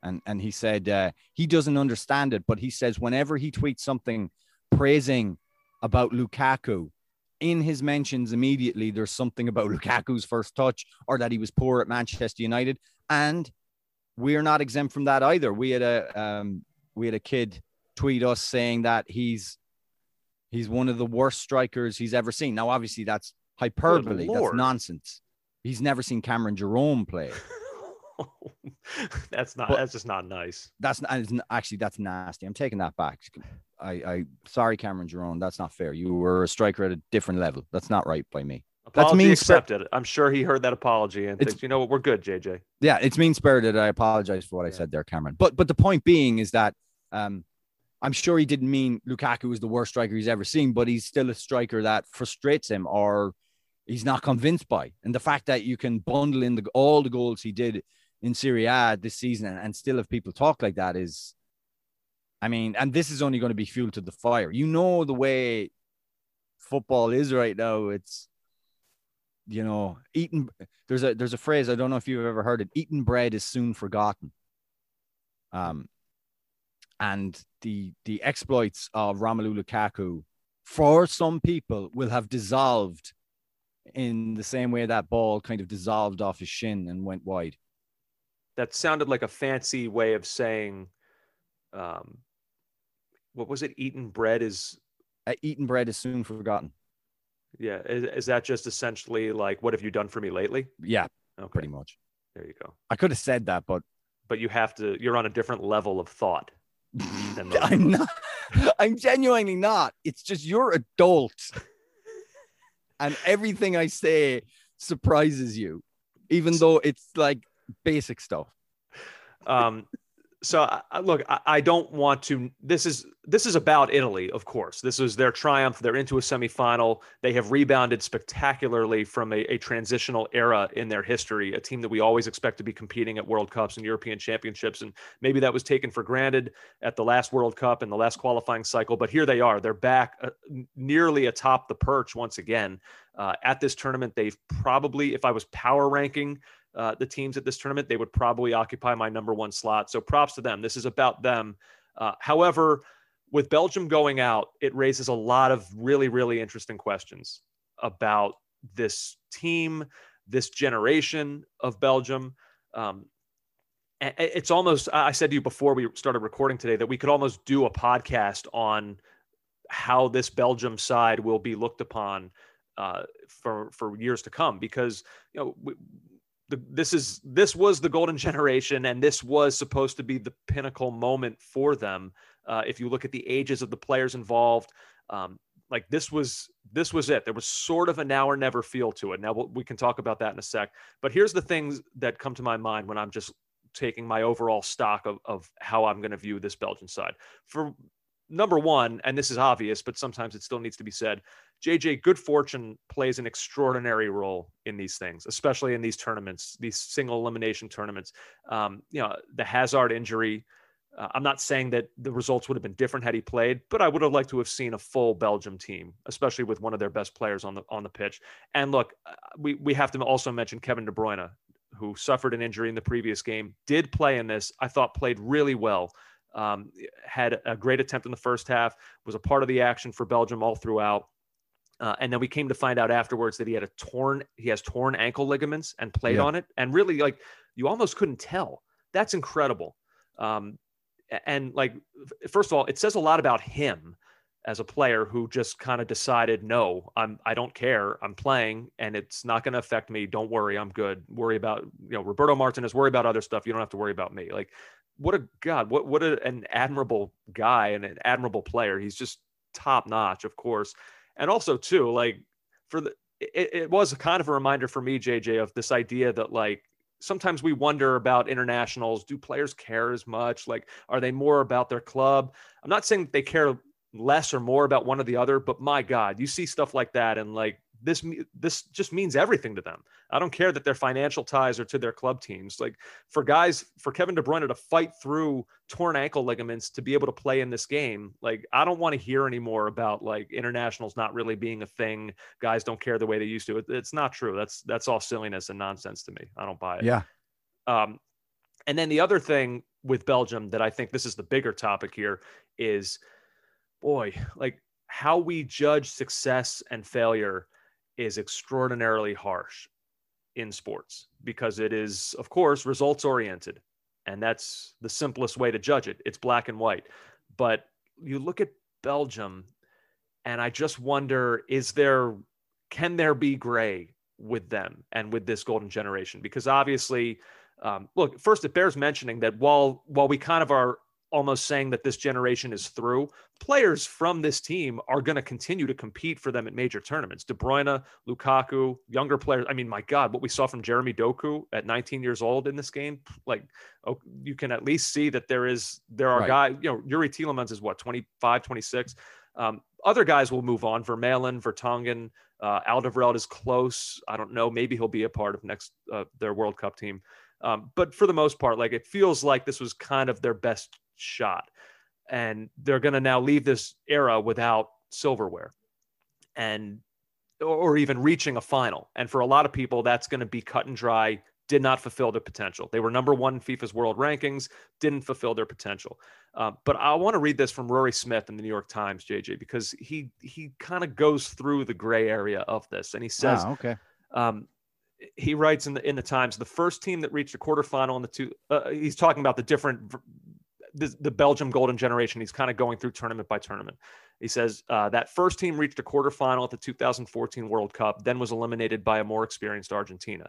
And, and he said uh, he doesn't understand it, but he says whenever he tweets something praising about Lukaku, in his mentions immediately, there's something about Lukaku's first touch or that he was poor at Manchester United. And we're not exempt from that either. We had a um, we had a kid tweet us saying that he's he's one of the worst strikers he's ever seen. Now, obviously, that's hyperbole. That's nonsense. He's never seen Cameron Jerome play. that's not. But that's just not nice. That's not, actually that's nasty. I'm taking that back. I, I sorry, Cameron Jerome. That's not fair. You were a striker at a different level. That's not right by me. Apology that's mean accepted. I'm sure he heard that apology and thinks, you know what, we're good, JJ. Yeah, it's mean spirited. I apologize for what yeah. I said there, Cameron. But but the point being is that um, I'm sure he didn't mean Lukaku was the worst striker he's ever seen, but he's still a striker that frustrates him or he's not convinced by. And the fact that you can bundle in the, all the goals he did in Serie A this season and, still have people talk like that is, I mean, and this is only going to be fuel to the fire. You know the way football is right now. It's you know, eating. There's a there's a phrase I don't know if you've ever heard it. Eaten bread is soon forgotten. Um, and the the exploits of Romelu Lukaku for some people will have dissolved in the same way that ball kind of dissolved off his shin and went wide. That sounded like a fancy way of saying, um, what was it? Eaten bread is. Uh, eaten bread is soon forgotten. Yeah. Is, is, that just essentially like, what have you done for me lately? Yeah. Okay. Pretty much. There you go. I could have said that, but. But you have to, you're on a different level of thought. I'm not. I'm genuinely not. It's just you're adult. And everything I say surprises you, even though it's like basic stuff. Um, so I, look, I, I, don't want to. This is this is about Italy, of course. This is their triumph. They're into a semifinal. They have rebounded spectacularly from a, a, transitional era in their history. A team that we always expect to be competing at World Cups and European Championships, and maybe that was taken for granted at the last World Cup and the last qualifying cycle. But here they are. They're back uh, nearly atop the perch once again uh, at this tournament. They've probably, if I was power ranking uh, the teams at this tournament, they would probably occupy my number one slot. So props to them. This is about them. Uh, however, with Belgium going out, it raises a lot of really, really interesting questions about this team, this generation of Belgium. Um, it's almost, I said to you before we started recording today that we could almost do a podcast on how this Belgium side will be looked upon uh, for for years to come because you know the, this is this was the golden generation and this was supposed to be the pinnacle moment for them. Uh, if you look at the ages of the players involved um, like this was this was it. There was sort of a now or never feel to it. Now we can talk about that in a sec. But here's the things that come to my mind when i'm just taking my overall stock of, of how i'm going to view this belgian side. For number one, and this is obvious, but sometimes it still needs to be said. JJ, good fortune plays an extraordinary role in these things, especially in these tournaments, these single elimination tournaments. Um, you know, the Hazard injury. Uh, I'm not saying that the results would have been different had he played, but I would have liked to have seen a full Belgium team, especially with one of their best players on the on the pitch. And look, uh, we we have to also mention Kevin De Bruyne, who suffered an injury in the previous game, did play in this. I thought played really well um, had a great attempt in the first half, was a part of the action for Belgium all throughout. Uh, and then we came to find out afterwards that he had a torn, he has torn ankle ligaments and played yeah. on it. And really, like, you almost couldn't tell. That's incredible. Um, and like, first of all, it says a lot about him as a player who just kind of decided, no, I'm I don't care. I'm playing and it's not going to affect me. Don't worry, I'm good. Worry about, you know, Roberto Martinez, worry about other stuff. You don't have to worry about me. Like what a god, what what a, an admirable guy and an admirable player. He's just top notch, of course. And also too, like for the it, it was kind of a reminder for me, JJ, of this idea that like sometimes we wonder about internationals. Do players care as much? Like, are they more about their club? I'm not saying that they care less or more about one or the other, but my God, you see stuff like that, and like this, this just means everything to them. I don't care that their financial ties are to their club teams. Like for guys, for Kevin De Bruyne to fight through torn ankle ligaments to be able to play in this game, like I don't want to hear anymore about like internationals not really being a thing. Guys don't care the way they used to. It, it's not true. That's that's all silliness and nonsense to me. I don't buy it. Yeah. Um, and then the other thing with Belgium that I think this is the bigger topic here is boy, like how we judge success and failure is extraordinarily harsh in sports because it is, of course, results oriented. And that's the simplest way to judge it. It's black and white. But you look at Belgium, and I just wonder is there, can there be gray with them and with this golden generation? Because obviously, um, look, first, it bears mentioning that while while we kind of are almost saying that this generation is through. Players from this team are going to continue to compete for them at major tournaments. De Bruyne, Lukaku, younger players. I mean, my God, what we saw from Jeremy Doku at 19 years old in this game, like oh, you can at least see that there is there are right. guys. You know, Youri Tielemans is what 25, 26. Um, other guys will move on. Vermaelen, Vertonghen, uh, Alderweireld is close. I don't know. Maybe he'll be a part of next uh, their World Cup team. Um, but for the most part, like it feels like this was kind of their best shot. And they're going to now leave this era without silverware and or even reaching a final. And for a lot of people, that's going to be cut and dry, did not fulfill their potential. They were number one in FIFA's world rankings, didn't fulfill their potential. Uh, but I want to read this from Rory Smith in the New York Times, JJ, because he he kind of goes through the gray area of this, and he says, oh, "Okay." Um, he writes in the in the Times, the first team that reached a quarterfinal in the two. Uh, he's talking about the different the, the Belgium golden generation. He's kind of going through tournament by tournament. He says uh, that first team reached a quarterfinal at the 2014 World Cup, then was eliminated by a more experienced Argentina.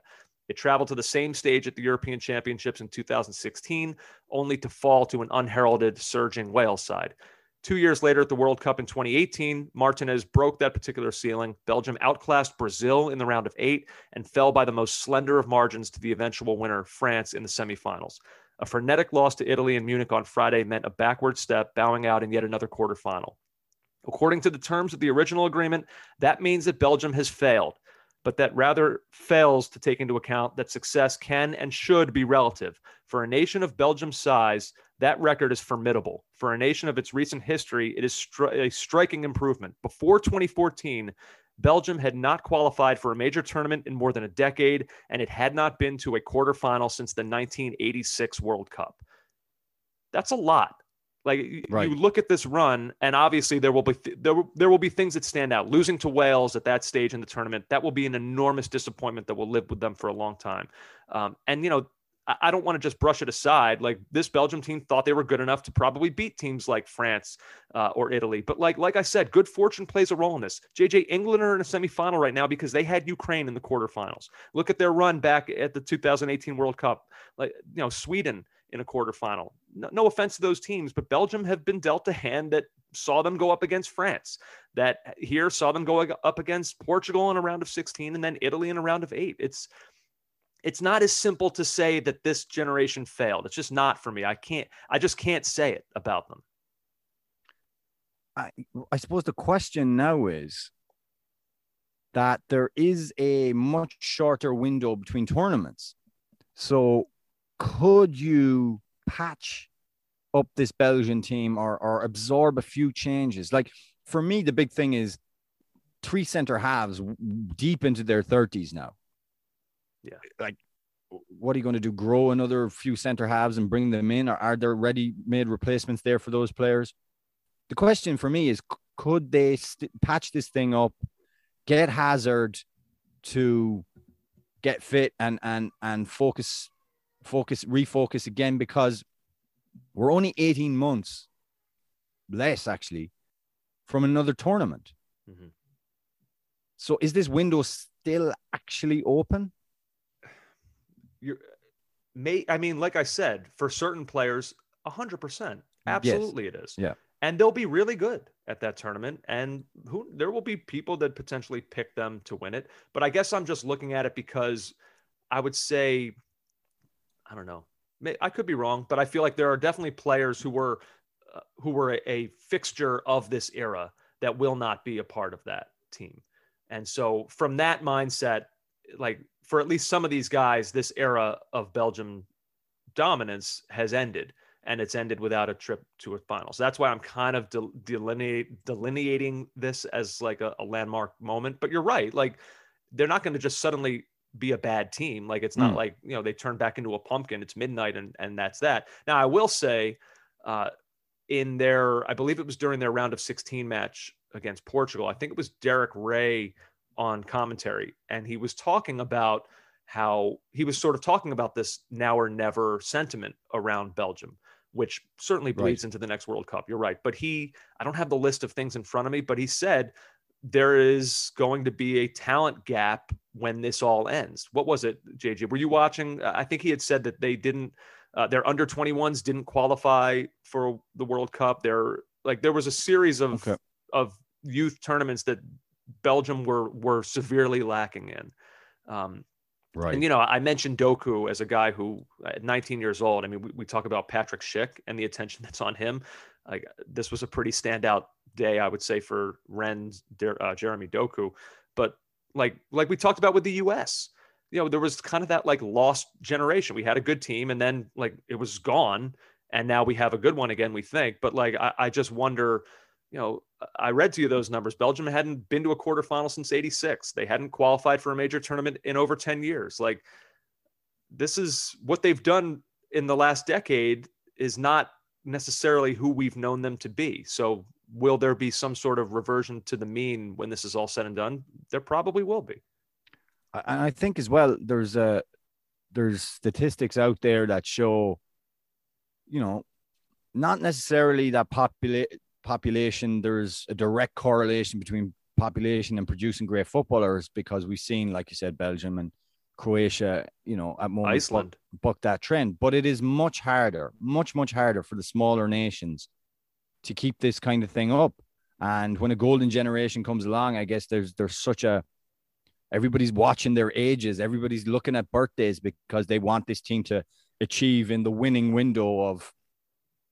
It traveled to the same stage at the European Championships in 2016, only to fall to an unheralded, surging Wales side. Two years later at the World Cup in 2018, Martinez broke that particular ceiling. Belgium outclassed Brazil in the round of eight and fell by the most slender of margins to the eventual winner, France, in the semifinals. A frenetic loss to Italy in Munich on Friday meant a backward step, bowing out in yet another quarterfinal. According to the terms of the original agreement, that means that Belgium has failed, but that rather fails to take into account that success can and should be relative. For a nation of Belgium's size, that record is formidable. For a nation of its recent history, it is stri- a striking improvement. Before 2014, Belgium had not qualified for a major tournament in more than a decade, and it had not been to a quarterfinal since the 1986 World Cup. That's a lot. Like right. you look at this run, and obviously there will be th- there, there will be things that stand out. Losing to Wales at that stage in the tournament that will be an enormous disappointment that will live with them for a long time. Um, and you know I don't want to just brush it aside. Like this Belgium team thought they were good enough to probably beat teams like France uh, or Italy. But like like I said, good fortune plays a role in this. JJ England are in a semifinal right now because they had Ukraine in the quarterfinals. Look at their run back at the 2018 World Cup. Like you know Sweden in a quarterfinal. No, no offense to those teams, but Belgium have been dealt a hand that saw them go up against France. That here saw them go up against Portugal in a round of 16 and then Italy in a round of eight. It's it's not as simple to say that this generation failed. It's just not for me. I can't, I just can't say it about them. I, I suppose the question now is that there is a much shorter window between tournaments. So could you patch up this Belgian team or, or absorb a few changes? Like for me, the big thing is three center halves deep into their 30s now. Yeah. Like, what are you going to do? Grow another few center halves and bring them in? Or are there ready made replacements there for those players? The question for me is could they st- patch this thing up, get Hazard to get fit and and and focus focus refocus again because we're only 18 months less actually from another tournament. Mhm. So is this window still actually open? You're, may I mean, like I said, for certain players, hundred percent, absolutely it is. Yeah. and they'll be really good at that tournament, and who there will be people that potentially pick them to win it. But I guess I'm just looking at it because I would say, I don't know, May- I could be wrong, but I feel like there are definitely players who were uh, who were a, a fixture of this era that will not be a part of that team. And so from that mindset, like for at least some of these guys, this era of Belgium dominance has ended and it's ended without a trip to a final. So that's why I'm kind of del- delineate, delineating this as like a, a landmark moment. But you're right. Like they're not going to just suddenly be a bad team. Like it's not Mm. like, you know, they turn back into a pumpkin. It's midnight and, and that's that. Now I will say, uh, in their, I believe it was during their round of 16 match against Portugal. I think it was Derek Rae on commentary, and he was talking about how he was sort of talking about this now or never sentiment around Belgium, which certainly Right. bleeds into the next World Cup. You're right. But he, I don't have the list of things in front of me, but he said there is going to be a talent gap when this all ends. What was it, JJ? Were you watching? I think he had said that they didn't, uh, their under 21s didn't qualify for the World Cup. There, like, there was a series of, Okay. of youth tournaments that Belgium were were severely lacking in. Um, Right. and you know, I mentioned Doku as a guy who, at 19 years old, I mean, we, we talk about Patrick Schick and the attention that's on him. Like this was a pretty standout day, I would say, for Rennes' uh, Jeremy Doku. But like like we talked about with the U.S., you know, there was kind of that like lost generation. We had a good team, and then like it was gone, and now we have a good one again. We think, but like I, I just wonder. You know, I read to you those numbers. Belgium hadn't been to a quarterfinal since 86. They hadn't qualified for a major tournament in over 10 years. Like, this is what they've done in the last decade is not necessarily who we've known them to be. So, will there be some sort of reversion to the mean when this is all said and done? There probably will be. and I think as well there's a there's statistics out there that show, you know, not necessarily that popula- population. There's a direct correlation between population and producing great footballers because we've seen, like you said, Belgium and Croatia, you know, at moments buck, Iceland. buck that trend. But it is much harder, much much harder for the smaller nations to keep this kind of thing up. And when a golden generation comes along, I guess there's there's such a everybody's watching their ages everybody's looking at birthdays because they want this team to achieve in the winning window of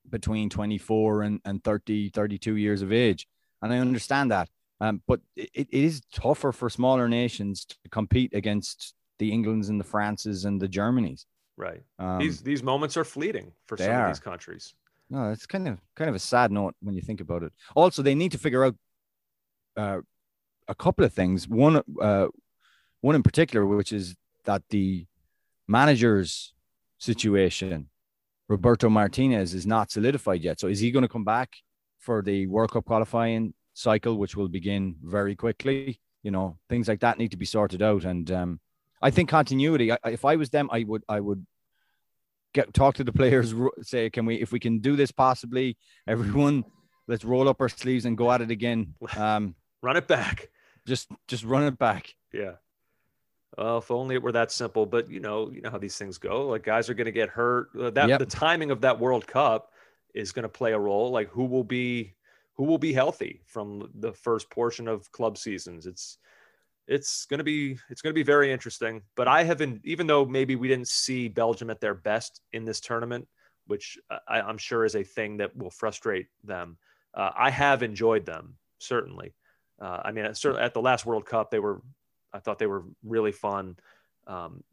between 24 and, and 30 32 years of age and i understand that um, but it, it is tougher for smaller nations to compete against the englands and the frances and the germanys Right. um, these these moments are fleeting for some are. of these countries. no, it's kind of kind of a sad note when you think about it. Also, they need to figure out uh, a couple of things. One, uh, one in particular, which is that the manager's situation, Roberto Martinez, is not solidified yet. So, is he going to come back for the World Cup qualifying cycle, which will begin very quickly? You know, things like that need to be sorted out. And um, I think continuity. I, if I was them, I would, I would get talk to the players say can we if we can do this possibly everyone let's roll up our sleeves and go at it again um Run it back. just just run it back Yeah. Well, if only it were that simple. But you know, you know how these things go. Like guys are going to get hurt. Uh, That Yep. the timing of that World Cup is going to play a role. Like who will be who will be healthy from the first portion of club seasons. It's it's going to be it's going to be very interesting. But I haven't even though maybe we didn't see Belgium at their best in this tournament, which I, I'm sure is a thing that will frustrate them. Uh, I have enjoyed them certainly. Uh, I mean, certainly at the last World Cup, they were I thought they were really fun. Um,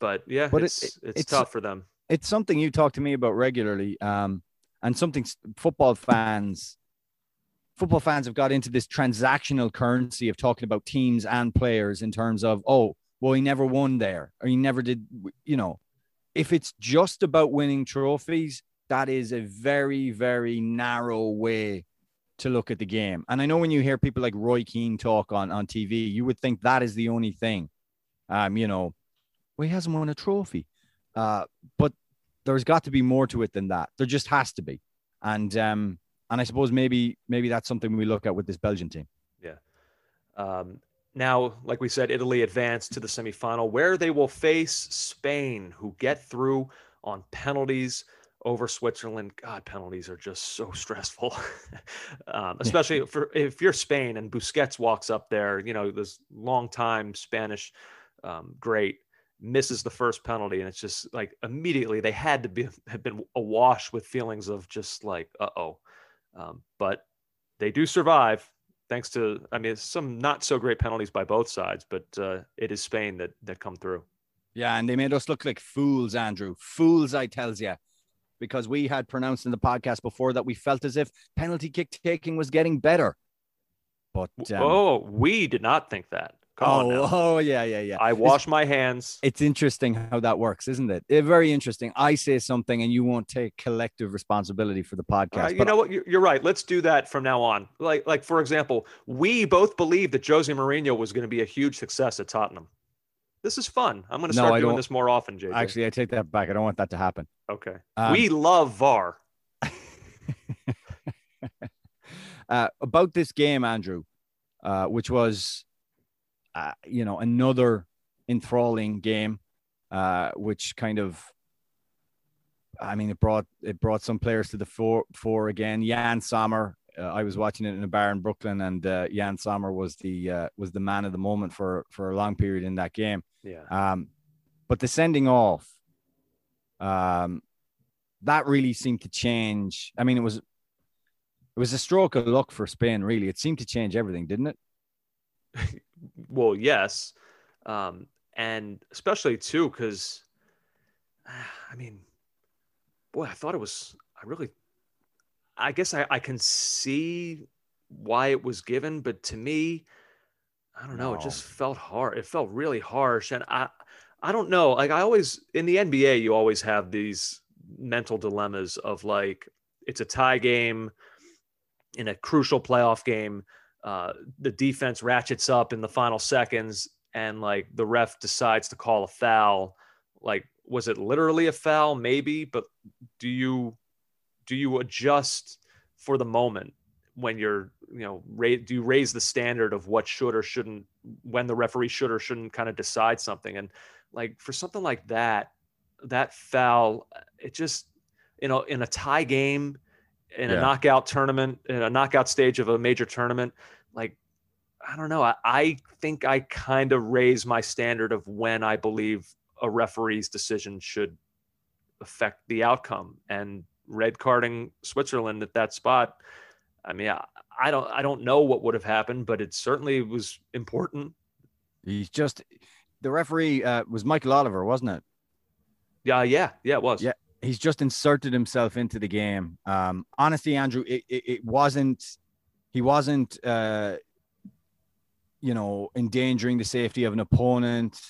but yeah, But it- it's, it's it's- tough for them. it's something you talk to me about regularly um and something football fans football fans have got into this transactional currency of talking about teams and players in terms of oh well he never won there or he never did you know if it's just about winning trophies that is a very very narrow way to look at the game. And i know when you hear people like roy keane talk on on tv you would think that is the only thing. Um you know well he hasn't won a trophy. Uh but there's got to be more to it than that. There just has to be. And um and I suppose maybe maybe that's something we look at with this Belgian team. Yeah. Um, now, like we said, Italy advanced to the semifinal where they will face Spain, who get through on penalties over Switzerland. God, penalties are just so stressful, um, especially yeah. for if you're Spain and Busquets walks up there. You know, this long time Spanish um, great misses the first penalty, and it's just like immediately they had to be have been awash with feelings of just like, uh oh. Um, but they do survive thanks to I mean some not so great penalties by both sides, but uh, it is Spain that that come through. Yeah, and they made us look like fools, Andrew. Fools, I tells you because we had pronounced in the podcast before that we felt as if penalty kick taking was getting better. But um, oh, we did not think that. Oh, oh yeah, yeah, yeah. I wash it's, my hands. It's interesting how that works, isn't it? It's very interesting. I say something and you won't take collective responsibility for the podcast. Uh, you know what? You're right. Let's do that from now on. Like, like for example, we both believe that Jose Mourinho was going to be a huge success at Tottenham. This is fun. I'm going to start doing this more often, JJ. Actually, I take that back. I don't want that to happen. Okay. Um, we love VAR. uh, about this game, Andrew, uh, which was, uh, you know, another enthralling game, uh, which kind of, I mean, it brought it brought some players to the fore, fore again. Yann Sommer uh, I was watching it in a bar in Brooklyn, and uh, Yann Sommer was the uh, was the man of the moment for for a long period in that game. Yeah. Um, but the sending off, um, that really seemed to change. I mean, it was it was a stroke of luck for Spain. Really, it seemed to change everything, didn't it? well, yes, um, and especially too because, I mean, boy, I thought it was. I really I guess I, I can see why it was given, but to me, I don't know. No. It just felt hard. It felt really harsh, and I, I don't know. Like I always in the NBA, you always have these mental dilemmas of like it's a tie game in a crucial playoff game. Uh, the defense ratchets up in the final seconds, and like the ref decides to call a foul. Like, was it literally a foul? Maybe, but do you do you adjust for the moment when you're you know ra- do you raise the standard of what should or shouldn't when the referee should or shouldn't kind of decide something and like for something like that that foul it just you know in a tie game in yeah. a knockout tournament in a knockout stage of a major tournament like i don't know i, I think i kind of raise my standard of when i believe a referee's decision should affect the outcome and red carding Switzerland at that spot. I mean, I, I don't I don't know what would have happened, but it certainly was important. He's just the referee uh, was Michael Oliver, wasn't it? Yeah, yeah, yeah, it was. Yeah, he's just inserted himself into the game. Um, honestly, Andrew, it, it, it wasn't. He wasn't. Uh, you know, endangering the safety of an opponent.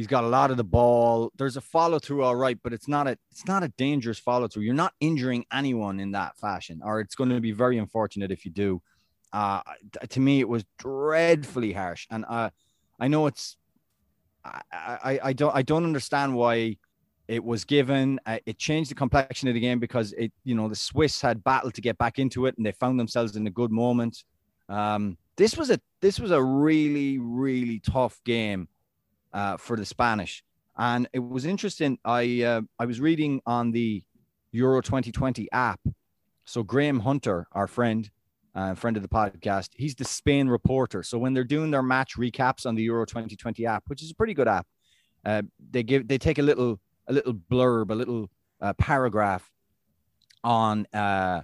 He's got a lot of the ball. There's a follow through, all right, but it's not a it's not a dangerous follow through. You're not injuring anyone in that fashion, or it's going to be very unfortunate if you do. Uh, to me, it was dreadfully harsh, and uh, I know it's. I, I, I don't I don't understand why it was given. Uh, it changed the complexion of the game because it you know the Swiss had battled to get back into it, and they found themselves in a good moment. Um, this was a this was a really really tough game uh, for the Spanish. And it was interesting. I uh, I was reading on the Euro 2020 app. So Graham Hunter, our friend, uh, friend of the podcast, he's the Spain reporter. So when they're doing their match recaps on the Euro 2020 app, which is a pretty good app, uh, they give they take a little a little blurb, a little uh, paragraph on uh,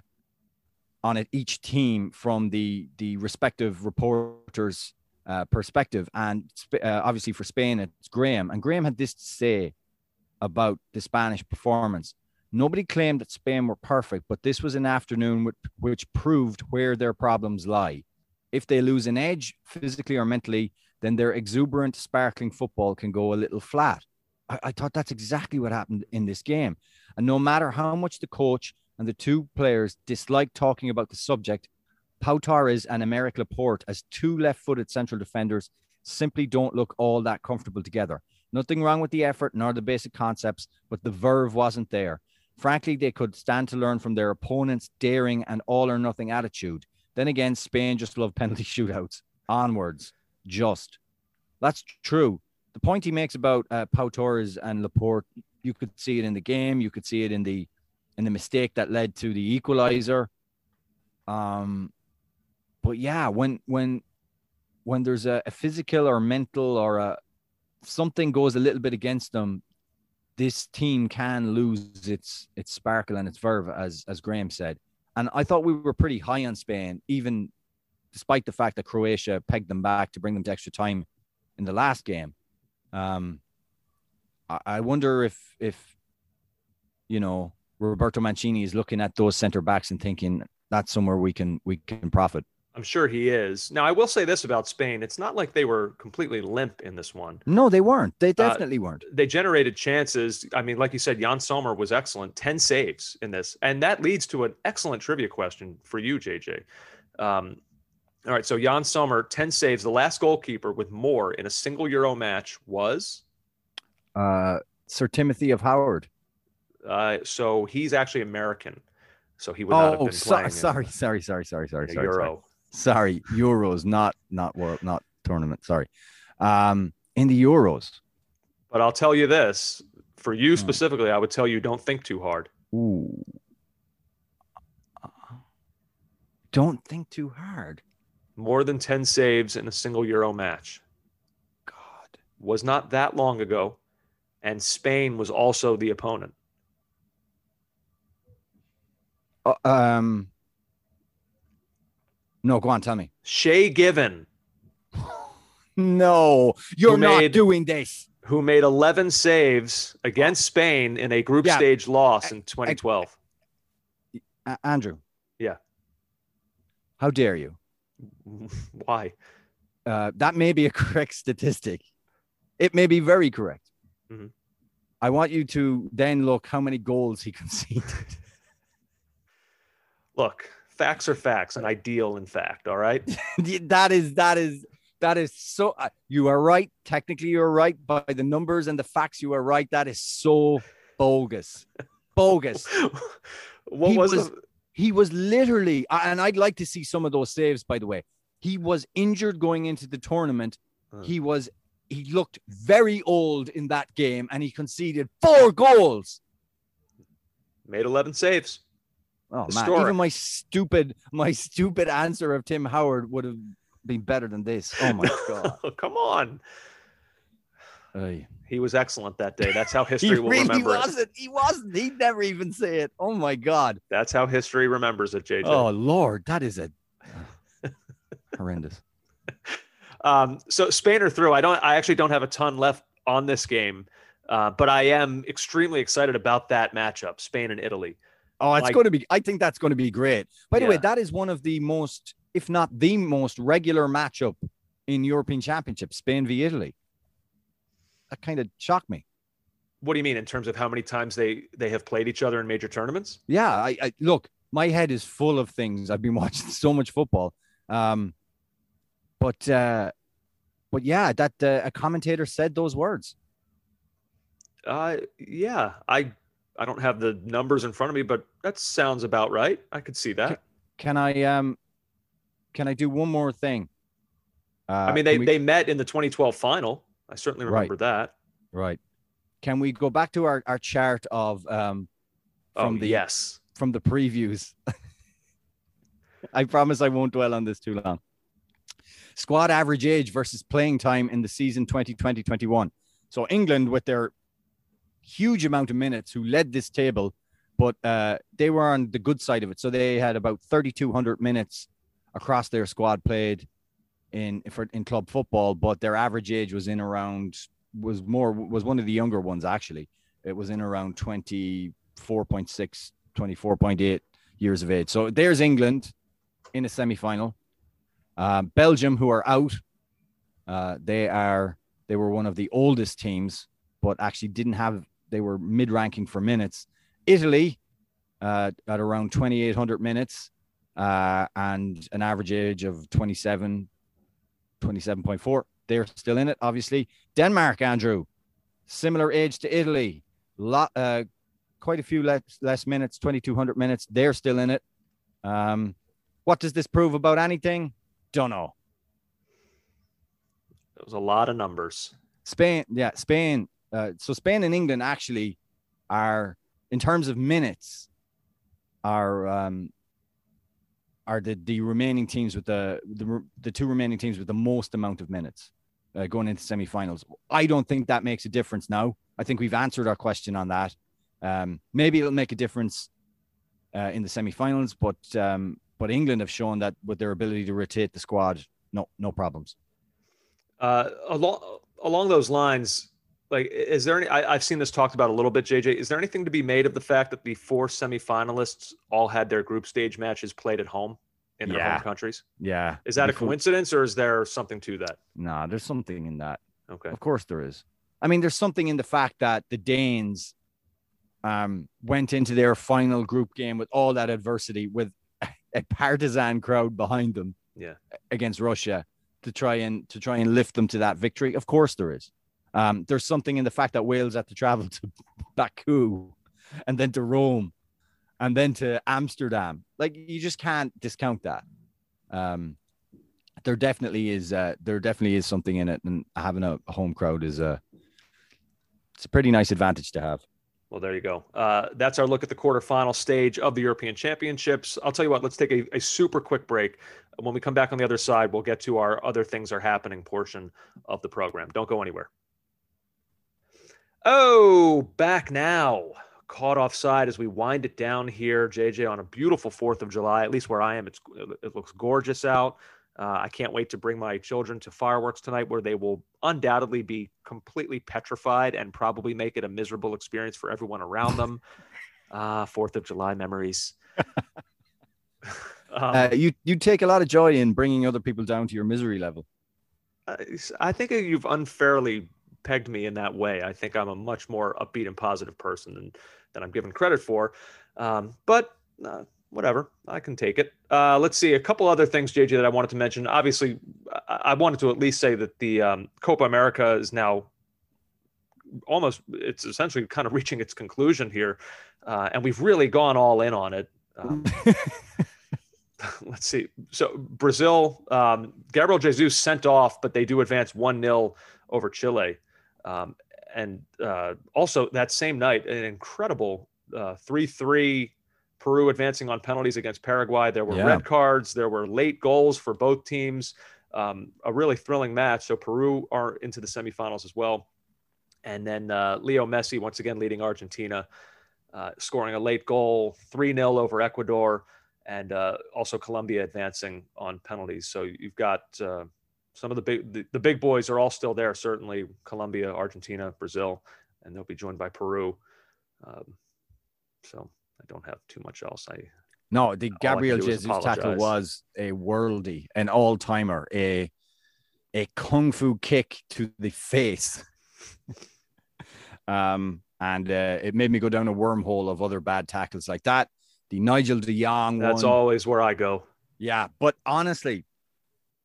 on it, each team from the the respective reporters uh, perspective. And uh, obviously for Spain, it's Graham. And Graham had this to say about the Spanish performance. Nobody claimed that Spain were perfect, but this was an afternoon which, proved where their problems lie. If they lose an edge physically or mentally, then their exuberant, sparkling football can go a little flat. I, I thought that's exactly what happened in this game. And no matter how much the coach and the two players dislike talking about the subject, Pau Torres and Aymeric Laporte as two left-footed central defenders simply don't look all that comfortable together. Nothing wrong with the effort nor the basic concepts, but the verve wasn't there. Frankly, they could stand to learn from their opponent's daring and all or nothing attitude. Then again, Spain just love penalty shootouts. Onwards, just. That's true. The point he makes about uh, Pau Torres and Laporte, you could see it in the game. You could see it in the in the mistake that led to the equalizer. Um, but yeah, when when when there's a, a physical or mental or a something goes a little bit against them, this team can lose its its sparkle and its verve, as as Graham said. And I thought we were pretty high on Spain, even despite the fact that Croatia pegged them back to bring them to extra time in the last game. Um, I, I wonder if if you know Roberto Mancini is looking at those centre backs and thinking that's somewhere we can we can profit. I'm sure he is. Now, I will say this about Spain: it's not like they were completely limp in this one. No, they weren't. They Uh, definitely weren't. They generated chances. I mean, like you said, Yann Sommer was excellent. Ten saves in this, and that leads to an excellent trivia question for you, JJ. Um, all right, so Yann Sommer, ten saves. The last goalkeeper with more in a single Euro match was. Uh, Sir Timothy of Howard. Uh, so he's actually American, so he would not have Oh, been so, playing in sorry, sorry, sorry, sorry, sorry, sorry, Euro. sorry. Sorry, Euros, not not world, not tournament. Sorry. Um, in the Euros. But I'll tell you this: for you Hmm. specifically, I would tell you don't think too hard. Ooh. Don't think too hard. More than ten saves in a single Euro match God. was not that long ago, and Spain was also the opponent. Uh, um. No, go on, tell me. Shay Given, No, you're Who not made- doing this. who made 11 saves against Spain in a group Yeah. stage loss in 2012. A- Andrew. Yeah. How dare you? Why? Uh, that may be a correct statistic. It may be very correct. Mhm. I want you to then look how many goals he conceded. Look, facts are facts, and ideal in fact. All right. that is that is that is so. Uh, you are right. Technically, you're right by the numbers and the facts. You are right. That is so bogus, bogus. what He was, was-? He was literally, and I'd like to see some of those saves. By the way, he was injured going into the tournament. Uh. He was. He looked very old in that game, and he conceded four goals. Made 11 saves. Oh man, even my stupid, my stupid answer of Tim Howard would have been better than this. Oh my god. Come on. He was excellent that day. That's how He history will really remember it. wasn't. He wasn't. He'd never even say it. Oh my god. That's how history remembers it, JJ. Oh lord, that is a horrendous. Um, so Spain are through. I don't. I actually don't have a ton left on this game, uh, but I am extremely excited about that matchup, Spain and Italy. Oh, it's Like- going to be. I think that's going to be great. By the way, that is one of the most, if not the most, regular matchup in European Championship. Spain v Italy. That kind of shocked me. What do you mean in terms of how many times they they have played each other in major tournaments? Yeah, I, I look. My head is full of things. I've been watching so much football. Um, but uh, but yeah, that uh, a commentator said those words. Uh, yeah, I I don't have the numbers in front of me, but that sounds about right. I could see that. Can I um, can I do one more thing? Uh, I mean, they we- they met in the 2012 final. I certainly Right. remember that. right. Can we go back to our, our chart of um from oh, the yes. from the previews? I promise I won't dwell on this too long. Squad average age versus playing time in the season 2020-21. So England with their huge amount of minutes who led this table, but uh, they were on the good side of it. So they had about 3,200 minutes across their squad played in for in club football, but their average age was in around was more was one of the younger ones actually. It was in around 24.6, 24.8 years of age. So there's England in a semi-final. Uh, Belgium, who are out, uh, they are they were one of the oldest teams, but actually didn't have they were mid-ranking for minutes. Italy uh, at around 2,800 minutes uh, and an average age of 27, 27.4. They're still in it, obviously. Denmark, Andrew, similar age to Italy. Lot, uh, quite a few less, less minutes, 2,200 minutes. They're still in it. Um, what does this prove about anything? Don't know. It was a lot of numbers. Spain, yeah, Spain. Uh, so Spain and England actually are, in terms of minutes, are um, are the the remaining teams with the the, the two remaining teams with the most amount of minutes uh, going into semifinals. I don't think that makes a difference now. I think we've answered our question on that. Um, maybe it'll make a difference uh, in the semifinals, but um, but England have shown that with their ability to rotate the squad, no no problems. Uh, along along those lines, like, is there any? I, have seen this talked about a little bit, JJ. Is there anything to be made of the fact that the four semifinalists all had their group stage matches played at home in their Yeah. home countries? Yeah, Is that a coincidence, or is there something to that? Nah, there's something in that. Okay. Of course there is. I mean, there's something in the fact that the Danes um, went into their final group game with all that adversity with a partisan crowd behind them Yeah. against Russia to try and to try and lift them to that victory. Of course there is. Um, there's something in the fact that Wales had to travel to Baku and then to Rome and then to Amsterdam. Like you just can't discount that. Um, there definitely is uh, there definitely is something in it, and having a home crowd is a it's a pretty nice advantage to have. Well, there you go. Uh, that's our look at the quarterfinal stage of the European Championships. I'll tell you what, let's take a, a super quick break. When we come back on the other side, we'll get to our other things are happening portion of the program. Don't go anywhere. Oh, back now. Caught offside as we wind it down here, JJ, on a beautiful 4th of July, at least where I am. It's, it looks gorgeous out. Uh, I can't wait to bring my children to fireworks tonight, where they will undoubtedly be completely petrified and probably make it a miserable experience for everyone around them. Ah, Fourth of July memories. um, Uh, you you take a lot of joy in bringing other people down to your misery level. I- I think you've unfairly pegged me in that way. I think I'm a much more upbeat and positive person than than I'm given credit for. Um, but uh, whatever, I can take it. Uh, let's see a couple other things, JJ, that I wanted to mention. Obviously, I, I wanted to at least say that the um, Copa America is now almost it's essentially kind of reaching its conclusion here, uh, and we've really gone all in on it. Um, let's see. So Brazil, um, Gabriel Jesus sent off, but they do advance one 0 over Chile, um, and uh, also that same night, an incredible three three. Peru advancing on penalties against Paraguay. There were Yeah. red cards. There were late goals for both teams. Um, a really thrilling match. So Peru are into the semifinals as well. And then uh, Leo Messi once again leading Argentina, uh, scoring a late goal, three 0 over Ecuador and uh, also Colombia advancing on penalties. So you've got uh, some of the big the, the big boys are all still there. Certainly Colombia, Argentina, Brazil, and they'll be joined by Peru. Um, so I don't have too much else. I No, the Gabriel Jesus tackle was a worldy, an all timer, a a kung fu kick to the face. um, and uh, it made me go down a wormhole of other bad tackles like that. The Nigel De Jong that's one, always where I go. yeah. But honestly,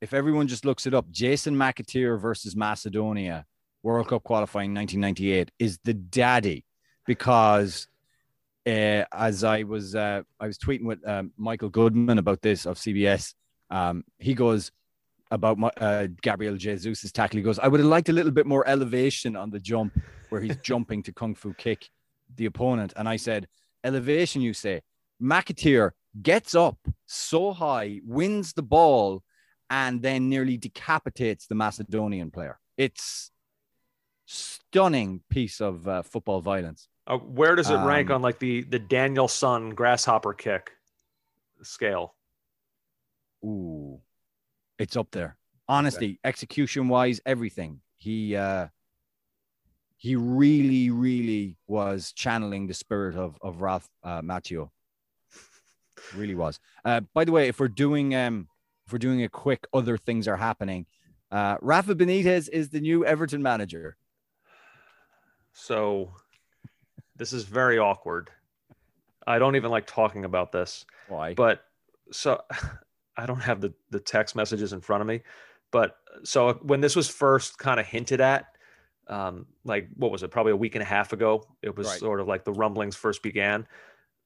if everyone just looks it up, Jason McAteer versus Macedonia, World Cup qualifying 1998, is the daddy because uh, as I was uh, I was tweeting with um, Michael Goodman about this of CBS. Um, he goes about my, uh, Gabriel Jesus's tackle. He goes, I would have liked a little bit more elevation on the jump where he's jumping to kung fu kick the opponent. And I said, elevation, you say. McAteer gets up so high, wins the ball, and then nearly decapitates the Macedonian player. It's stunning piece of uh, football violence. Uh, where does it rank Um, on like the the Daniel-san grasshopper kick scale? Ooh, it's up there. Honestly, execution wise, everything. He uh he really, really was channeling the spirit of of Ralph uh, Macchio. Really was. Uh, by the way, if we're doing um if we're doing a quick other things are happening, uh Rafa Benitez is the new Everton manager. So this is very awkward. I don't even like talking about this. Why? but so I don't have the the text messages in front of me, but so when this was first kind of hinted at, Um, like what was it? Probably a week and a half ago. It was Right. sort of like the rumblings first began.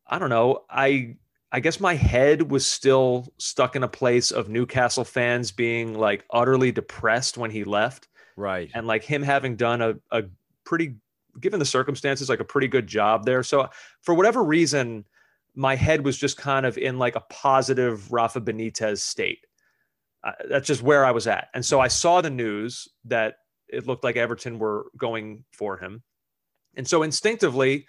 I don't know. I I guess my head was still stuck in a place of Newcastle fans being like utterly depressed when he left. Right. and like him having done a, a pretty given the circumstances like a pretty good job there. So for whatever reason my head was just kind of in like a positive rafa benitez state. Uh, that's just where i was at. And so i saw the news that it looked like everton were going for him. And so instinctively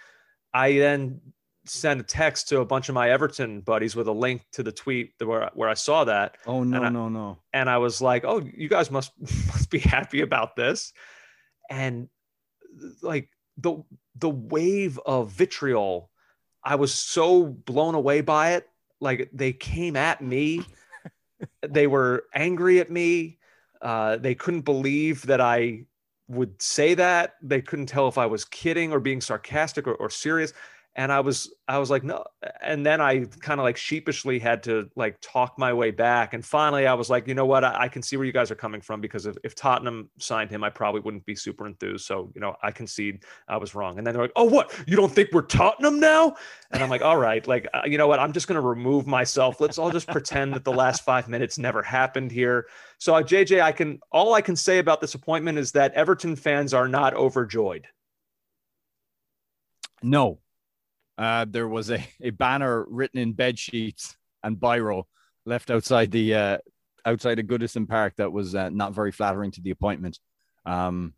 i then sent a text to a bunch of my everton buddies with a link to the tweet where, where i saw that oh no, I- no, no. and I was like, "Oh, you guys must must be happy about this." And like the the wave of vitriol, I was so blown away by it. Like they came at me, they were angry at me. Uh, they couldn't believe that I would say that. They couldn't tell if I was kidding or being sarcastic or, or serious and i was i was like no and then i kind of like sheepishly had to like talk my way back. And finally i was like you know what? I, I can see where you guys are coming from because if, if tottenham signed him i probably wouldn't be super enthused. So you know i concede i was wrong. And then they're like oh what? You don't think we're tottenham now? And i'm like all right like uh, you know what? I'm just going to remove myself. Let's all just pretend that the last five minutes never happened here. So uh, jj i can all i can say about this appointment is that everton fans are not overjoyed. No. Uh, there was a, a banner written in bed sheets and biro left outside the uh, outside of Goodison Park that was uh, not very flattering to the appointment. Um,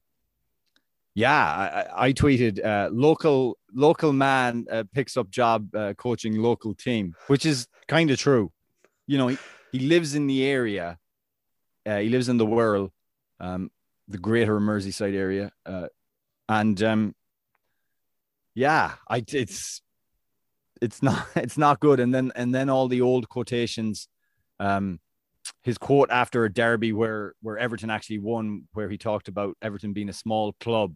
yeah, I, I- tweeted uh, local local man uh, picks up job uh, coaching local team, which is kind of true. You know, he, he lives in the area. Uh, he lives in the world, um, the greater Merseyside area, uh, and um, yeah, I it's it's not it's not good. And then and then all the old quotations. Um, his quote after a derby where where Everton actually won, where he talked about Everton being a small club,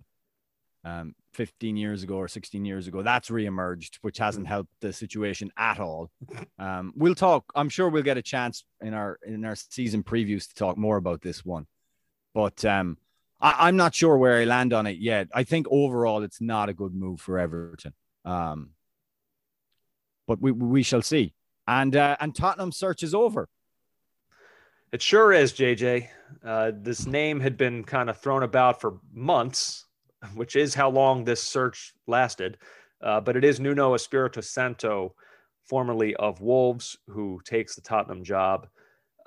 um, 15 years ago or 16 years ago. That's reemerged, which hasn't helped the situation at all. Um, we'll talk. I'm sure we'll get a chance in our in our season previews to talk more about this one. But um, I, I'm not sure where I land on it yet. I think overall it's not a good move for Everton. Um, but we we shall see. And uh, and Tottenham search is over. It sure is, JJ. Uh, this name had been kind of thrown about for months, which is how long this search lasted. Uh, but it is Nuno Espirito Santo, formerly of Wolves, who takes the Tottenham job.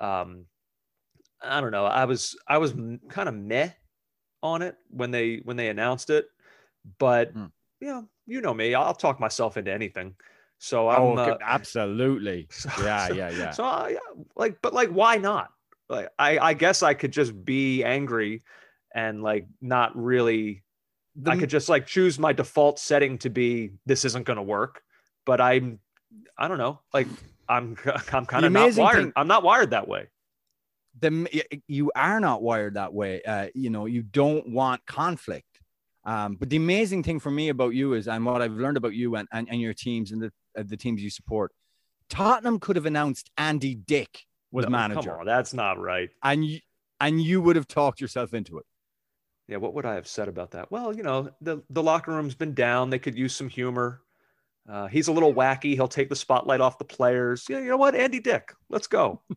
Um, I don't know. I was I was kind of meh on it when they when they announced it, but Hmm. you know you know me. I'll talk myself into anything. So I'm oh, uh, absolutely. so- Yeah, yeah, yeah. So uh, like, but like, why not? Like, I I guess I could just be angry and like not really. The- I could just like choose my default setting to be this isn't going to work, but I'm I don't know. Like I'm I'm kind of not wired. thing- I'm not wired that way. the you are not wired that way. Uh, you know, you don't want conflict. Um, but the amazing thing for me about you is, and what I've learned about you and, and, and your teams and the uh, the teams you support, Tottenham could have announced Andy Dick was No, manager, Come on, that's not right. and you, and you would have talked yourself into it. Yeah, what would I have said about that? Well, you know, the the locker room's been down. They could use some humor. Uh, he's a little wacky. He'll take the spotlight off the players. Yeah, you know what, Andy Dick, let's go.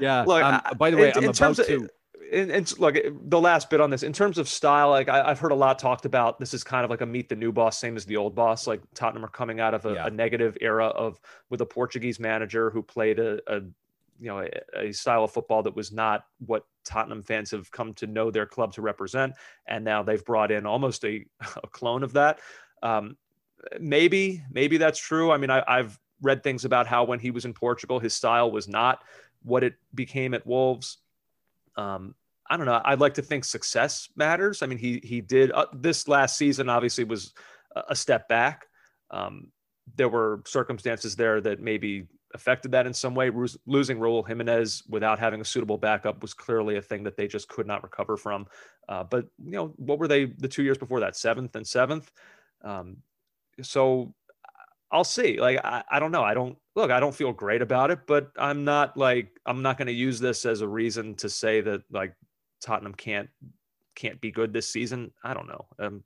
Yeah. Look, um, I- by the way, I'm about terms of- to. And, and look, the last bit on this, in terms of style, like I, I've heard a lot talked about. This is kind of like a meet the new boss, same as the old boss. Like Tottenham are coming out of a, Yeah. a negative era of with a Portuguese manager who played a, a you know a, a style of football that was not what Tottenham fans have come to know their club to represent, and now they've brought in almost a, a clone of that. Um, maybe, maybe that's true. I mean, I, I've read things about how when he was in Portugal, his style was not what it became at Wolves. Um, I don't know. I'd like to think success matters. I mean, he he did uh, this last season. Obviously, was a, step back. Um, there were circumstances there that maybe affected that in some way. Losing Raul Jimenez without having a suitable backup was clearly a thing that they just could not recover from. Uh, but you know, what were they the two years before that? Seventh and seventh. Um, so I'll see. Like I, I don't know. I don't look. I don't feel great about it, but I'm not like I'm not going to use this as a reason to say that like Tottenham can't can't be good this season. I don't know. Um,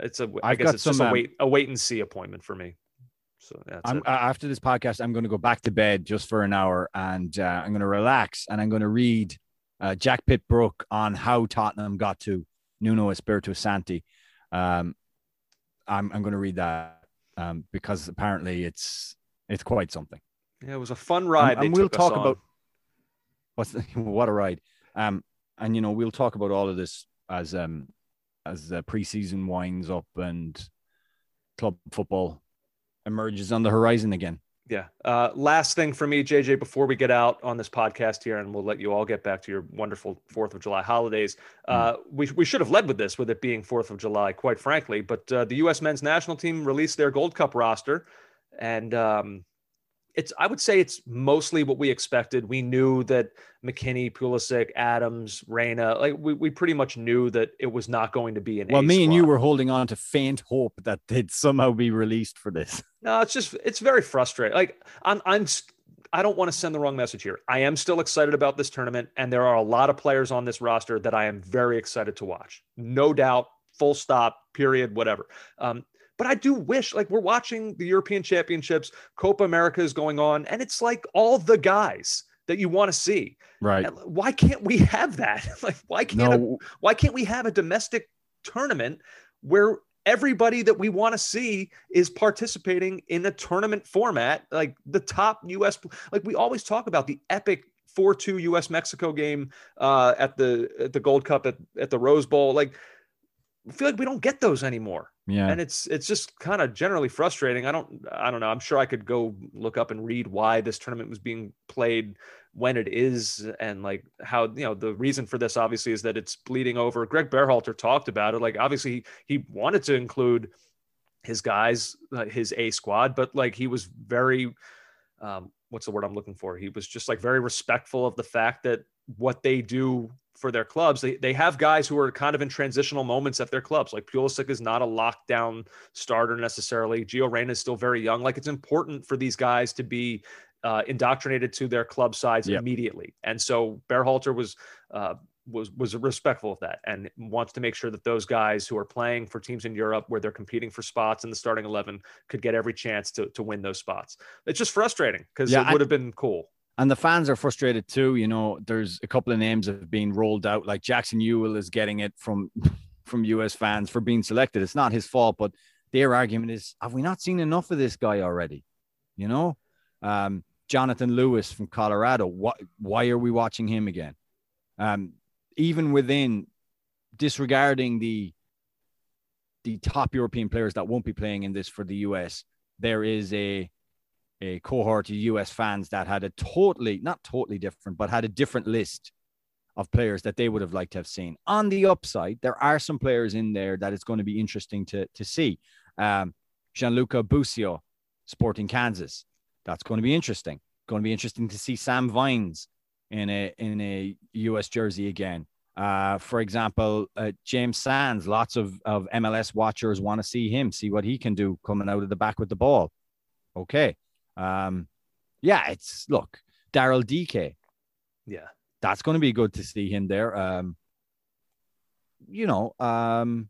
it's a. I I've guess it's just a um, wait a wait and see appointment for me. So that's I'm, it. uh, after this podcast, I'm going to go back to bed just for an hour and uh, I'm going to relax and I'm going to read uh, Jack Pitt-Brooke on how Tottenham got to Nuno Espirito Santi. Um, I'm, I'm going to read that um, because apparently it's it's quite something. yeah, it was a fun ride. and they we'll talk about- What's the, what a ride. Um, and you know we'll talk about all of this as um as the preseason winds up and club football emerges on the horizon again. Yeah. Uh, last thing for me, JJ, before we get out on this podcast here, and we'll let you all get back to your wonderful Fourth of July holidays. Uh, we we should have led with this, with it being Fourth of July, quite frankly. But uh, the U.S. Men's National Team released their Gold Cup roster, and um, it's I would say it's mostly what we expected. We knew that McKennie, Pulisic, Adams, Reyna, like we, we pretty much knew that it was not going to be an. Well, A me and you were holding on to faint hope that they'd somehow be released for this. No, it's just it's very frustrating. Like I'm I'm I don't want to send the wrong message here. I am still excited about this tournament, and there are a lot of players on this roster that I am very excited to watch. No doubt, full stop, period, whatever. Um, but I do wish, like, we're watching the European Championships, Copa America is going on, and it's like all the guys that you want to see. Right. Why can't we have that? like, why can't a why can't we have a domestic tournament where everybody that we want to see is participating in a tournament format like the top us like we always talk about the epic 4-2 us mexico game uh, at the at the gold cup at, at the rose bowl like I feel like we don't get those anymore yeah. and it's it's just kind of generally frustrating. I don't i don't know. I'm sure i could go look up and read why this tournament was being played when it is and like how you know the reason for this obviously is that it's bleeding over. Greg berhalter talked about it. Like obviously he, he wanted to include his guys uh, his a squad but like he was very um what's the word i'm looking for? He was just like very respectful of the fact that what they do for their clubs. They, they have guys who are kind of in transitional moments at their clubs. Like Pulisic is not a lockdown starter necessarily. Gio Reyna is still very young. Like it's important for these guys to be uh, indoctrinated to their club sides Yep. immediately. And so Berhalter was uh, was was respectful of that and wants to make sure that those guys who are playing for teams in Europe where they're competing for spots in the starting eleven could get every chance to to win those spots. It's just frustrating because Yeah, it would have been cool. And the fans are frustrated too. You know, there's a couple of names that have been rolled out. Like Jackson Yueill is getting it from from US fans for being selected. It's not his fault, but their argument is, have we not seen enough of this guy already? You know, um, Jonathan Lewis from Colorado. What? Why are we watching him again? Um, even within disregarding the the top European players that won't be playing in this for the US, there is a a cohort of US fans that had a totally, not totally different, but had a different list of players that they would have liked to have seen. On the upside, there are some players in there that it's going to be interesting to, to see. Um, Gianluca Busio, Sporting Kansas. That's going to be interesting. Going to be interesting to see Sam Vines in a in a US jersey again. Uh, for example, uh, James Sands, lots of, of MLS watchers want to see him, see what he can do coming out of the back with the ball. Okay. Um, yeah, it's look, Daryl Dike. Yeah. That's going to be good to see him there. Um, you know, um,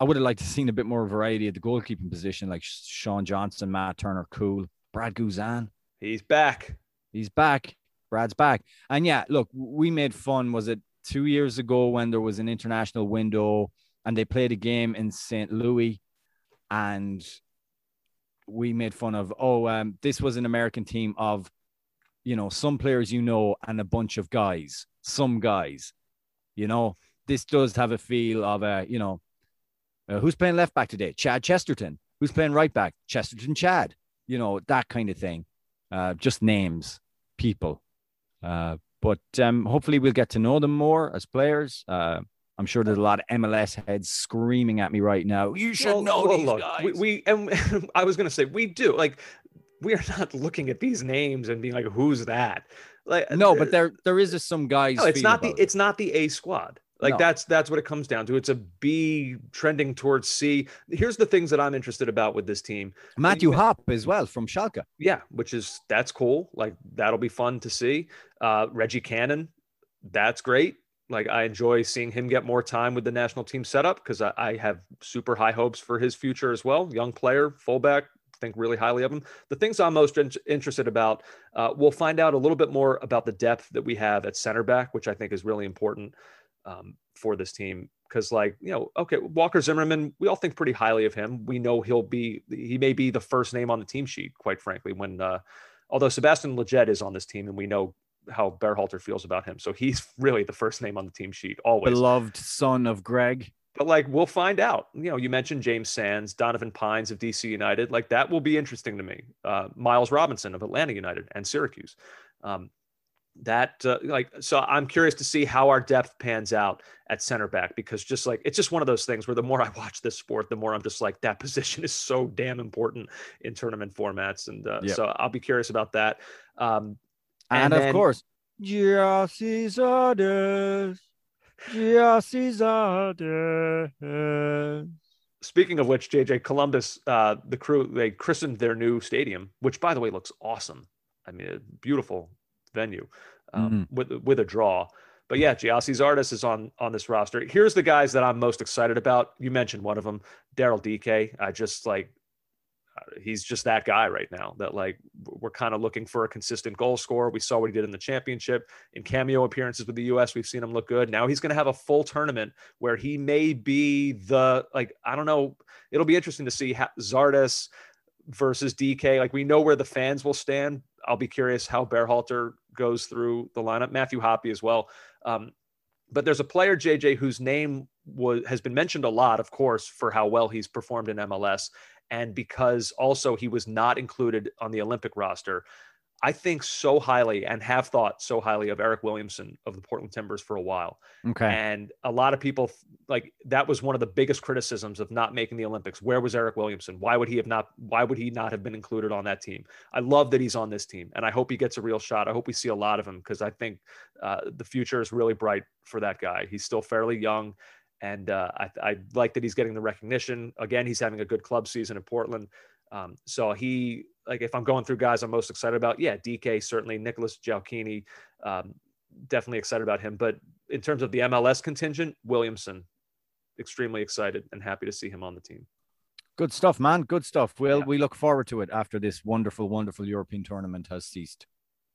I would have liked to seen a bit more variety at the goalkeeping position, like Sean Johnson, Matt Turner, cool. Brad Guzan, He's back. he's back. Brad's back. And yeah, look, we made fun. Was it two years ago when there was an international window and they played a game in St. Louis and we made fun of, oh, um, this was an American team of, you know, some players you know and a bunch of guys, some guys, you know, this does have a feel of a, you know, uh, who's playing left back today? Chad Chesterton. Who's playing right back? Chesterton Chad. You know, that kind of thing. Uh, just names, people. Uh, but um, hopefully we'll get to know them more as players. Uh, I'm sure there's a lot of MLS heads screaming at me right now. You should Well, know well, these look, guys. We, we and I was gonna say we do like we are not looking at these names and being like, who's that? Like no, but there there is a, some guys. no, it's not the it. it's not the A squad. Like No. that's that's what it comes down to. It's a B trending towards C. Here's the things that I'm interested about with this team. Matthew you- Hoppe as well from Schalke. Yeah, which is that's cool. Like that'll be fun to see. Uh, Reggie Cannon, that's great. Like I enjoy seeing him get more time with the national team setup because I, I have super high hopes for his future as well. Young player, fullback, think really highly of him. The things I'm most in- interested about, uh, we'll find out a little bit more about the depth that we have at center back, which I think is really important um, for this team. Because, like, you know, okay, Walker Zimmerman, we all think pretty highly of him. We know he'll be, he may be the first name on the team sheet, quite frankly, when, uh, although Sebastian Leggett is on this team and we know how Berhalter feels about him. So he's really the first name on the team sheet always. Beloved son of Greg. But like we'll find out. You know, you mentioned James Sands, Donovan Pines of DC United. Like that will be interesting to me. Uh, Miles Robinson of Atlanta United and Syracuse. Um, that uh, like so I'm curious to see how our depth pans out at center back because just like it's just one of those things where the more I watch this sport, the more I'm just like that position is so damn important in tournament formats, and uh, Yeah. so I'll be curious about that. Um, And, And of then- course, Gyasi Zardes. Gyasi Zardes. Speaking of which, JJ Columbus, uh, the crew they christened their new stadium, which by the way looks awesome. I mean, a beautiful venue um, with with a draw. But yeah, Gyasi Zardes is on on this roster. Here's the guys that I'm most excited about. You mentioned one of them, Daryl Dike. I just like he's just that guy right now. That like we're kind of looking for a consistent goal scorer. We saw what he did in the championship in cameo appearances with the U.S. We've seen him look good. Now he's going to have a full tournament where he may be the like I don't know. It'll be interesting to see how Zardes versus Dike. Like we know where the fans will stand. I'll be curious how Berhalter goes through the lineup. Matthew Hoppe as well. Um, but there's a player JJ whose name was has been mentioned a lot, of course, for how well he's performed in MLS, and because also he was not included on the Olympic roster. I think so highly and have thought so highly of Eric Williamson of the Portland Timbers for a while. Okay. And a lot of people like that was one of the biggest criticisms of not making the Olympics. Where was Eric Williamson? Why would he have not why would he not have been included on that team? I love that he's on this team and I hope he gets a real shot. I hope we see a lot of him because I think uh, the future is really bright for that guy. He's still fairly young and uh, I, I like that he's getting the recognition. Again, he's having a good club season in Portland. Um, so he like if I'm going through guys I'm most excited about, yeah, Dike certainly, Nicholas Gioacchini, um, definitely excited about him. But in terms of the MLS contingent, Williamson, extremely excited and happy to see him on the team. Good stuff, man. Good stuff. We'll Yeah. we look forward to it after this wonderful, wonderful European tournament has ceased.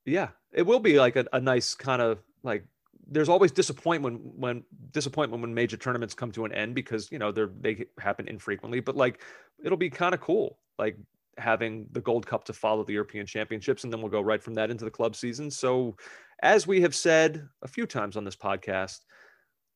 Yeah, it will be like a, a nice kind of like. There's always disappointment when disappointment when major tournaments come to an end because you know they're they happen infrequently. But like, it'll be kind of cool, like having the Gold Cup to follow the European Championships, and then we'll go right from that into the club season. So, as we have said a few times on this podcast,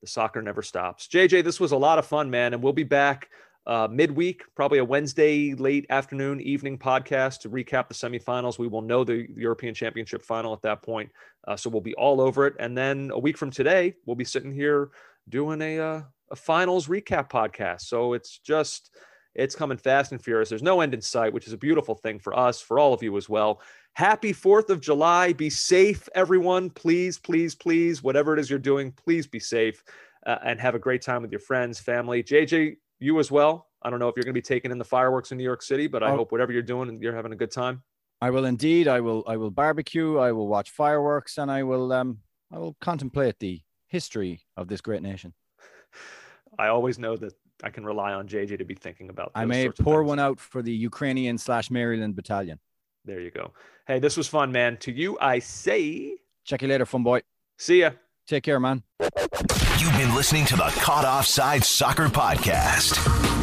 the soccer never stops. JJ, this was a lot of fun, man, and we'll be back uh, midweek, probably a Wednesday late afternoon, evening podcast to recap the semifinals. We will know the European Championship final at that point, uh, so we'll be all over it. And then a week from today, we'll be sitting here doing a uh, a finals recap podcast. So it's just it's coming fast and furious. There's no end in sight, which is a beautiful thing for us, for all of you as well. Happy 4th of July. Be safe, everyone. Please, please, please, whatever it is you're doing, please be safe uh, and have a great time with your friends, family. JJ, you as well. I don't know if you're going to be taking in the fireworks in New York City, but I Oh. hope whatever you're doing, you're having a good time. I will indeed. I will. I will barbecue. I will watch fireworks, and I will. Um. I will contemplate the history of this great nation. I always know that I can rely on JJ to be thinking about. I may sorts pour one out for the Ukrainian slash Maryland battalion. There you go. Hey, this was fun, man. To you, I say, Check you later, fun boy. see ya. Take care, man. You've been listening to the Caught Offside Soccer Podcast.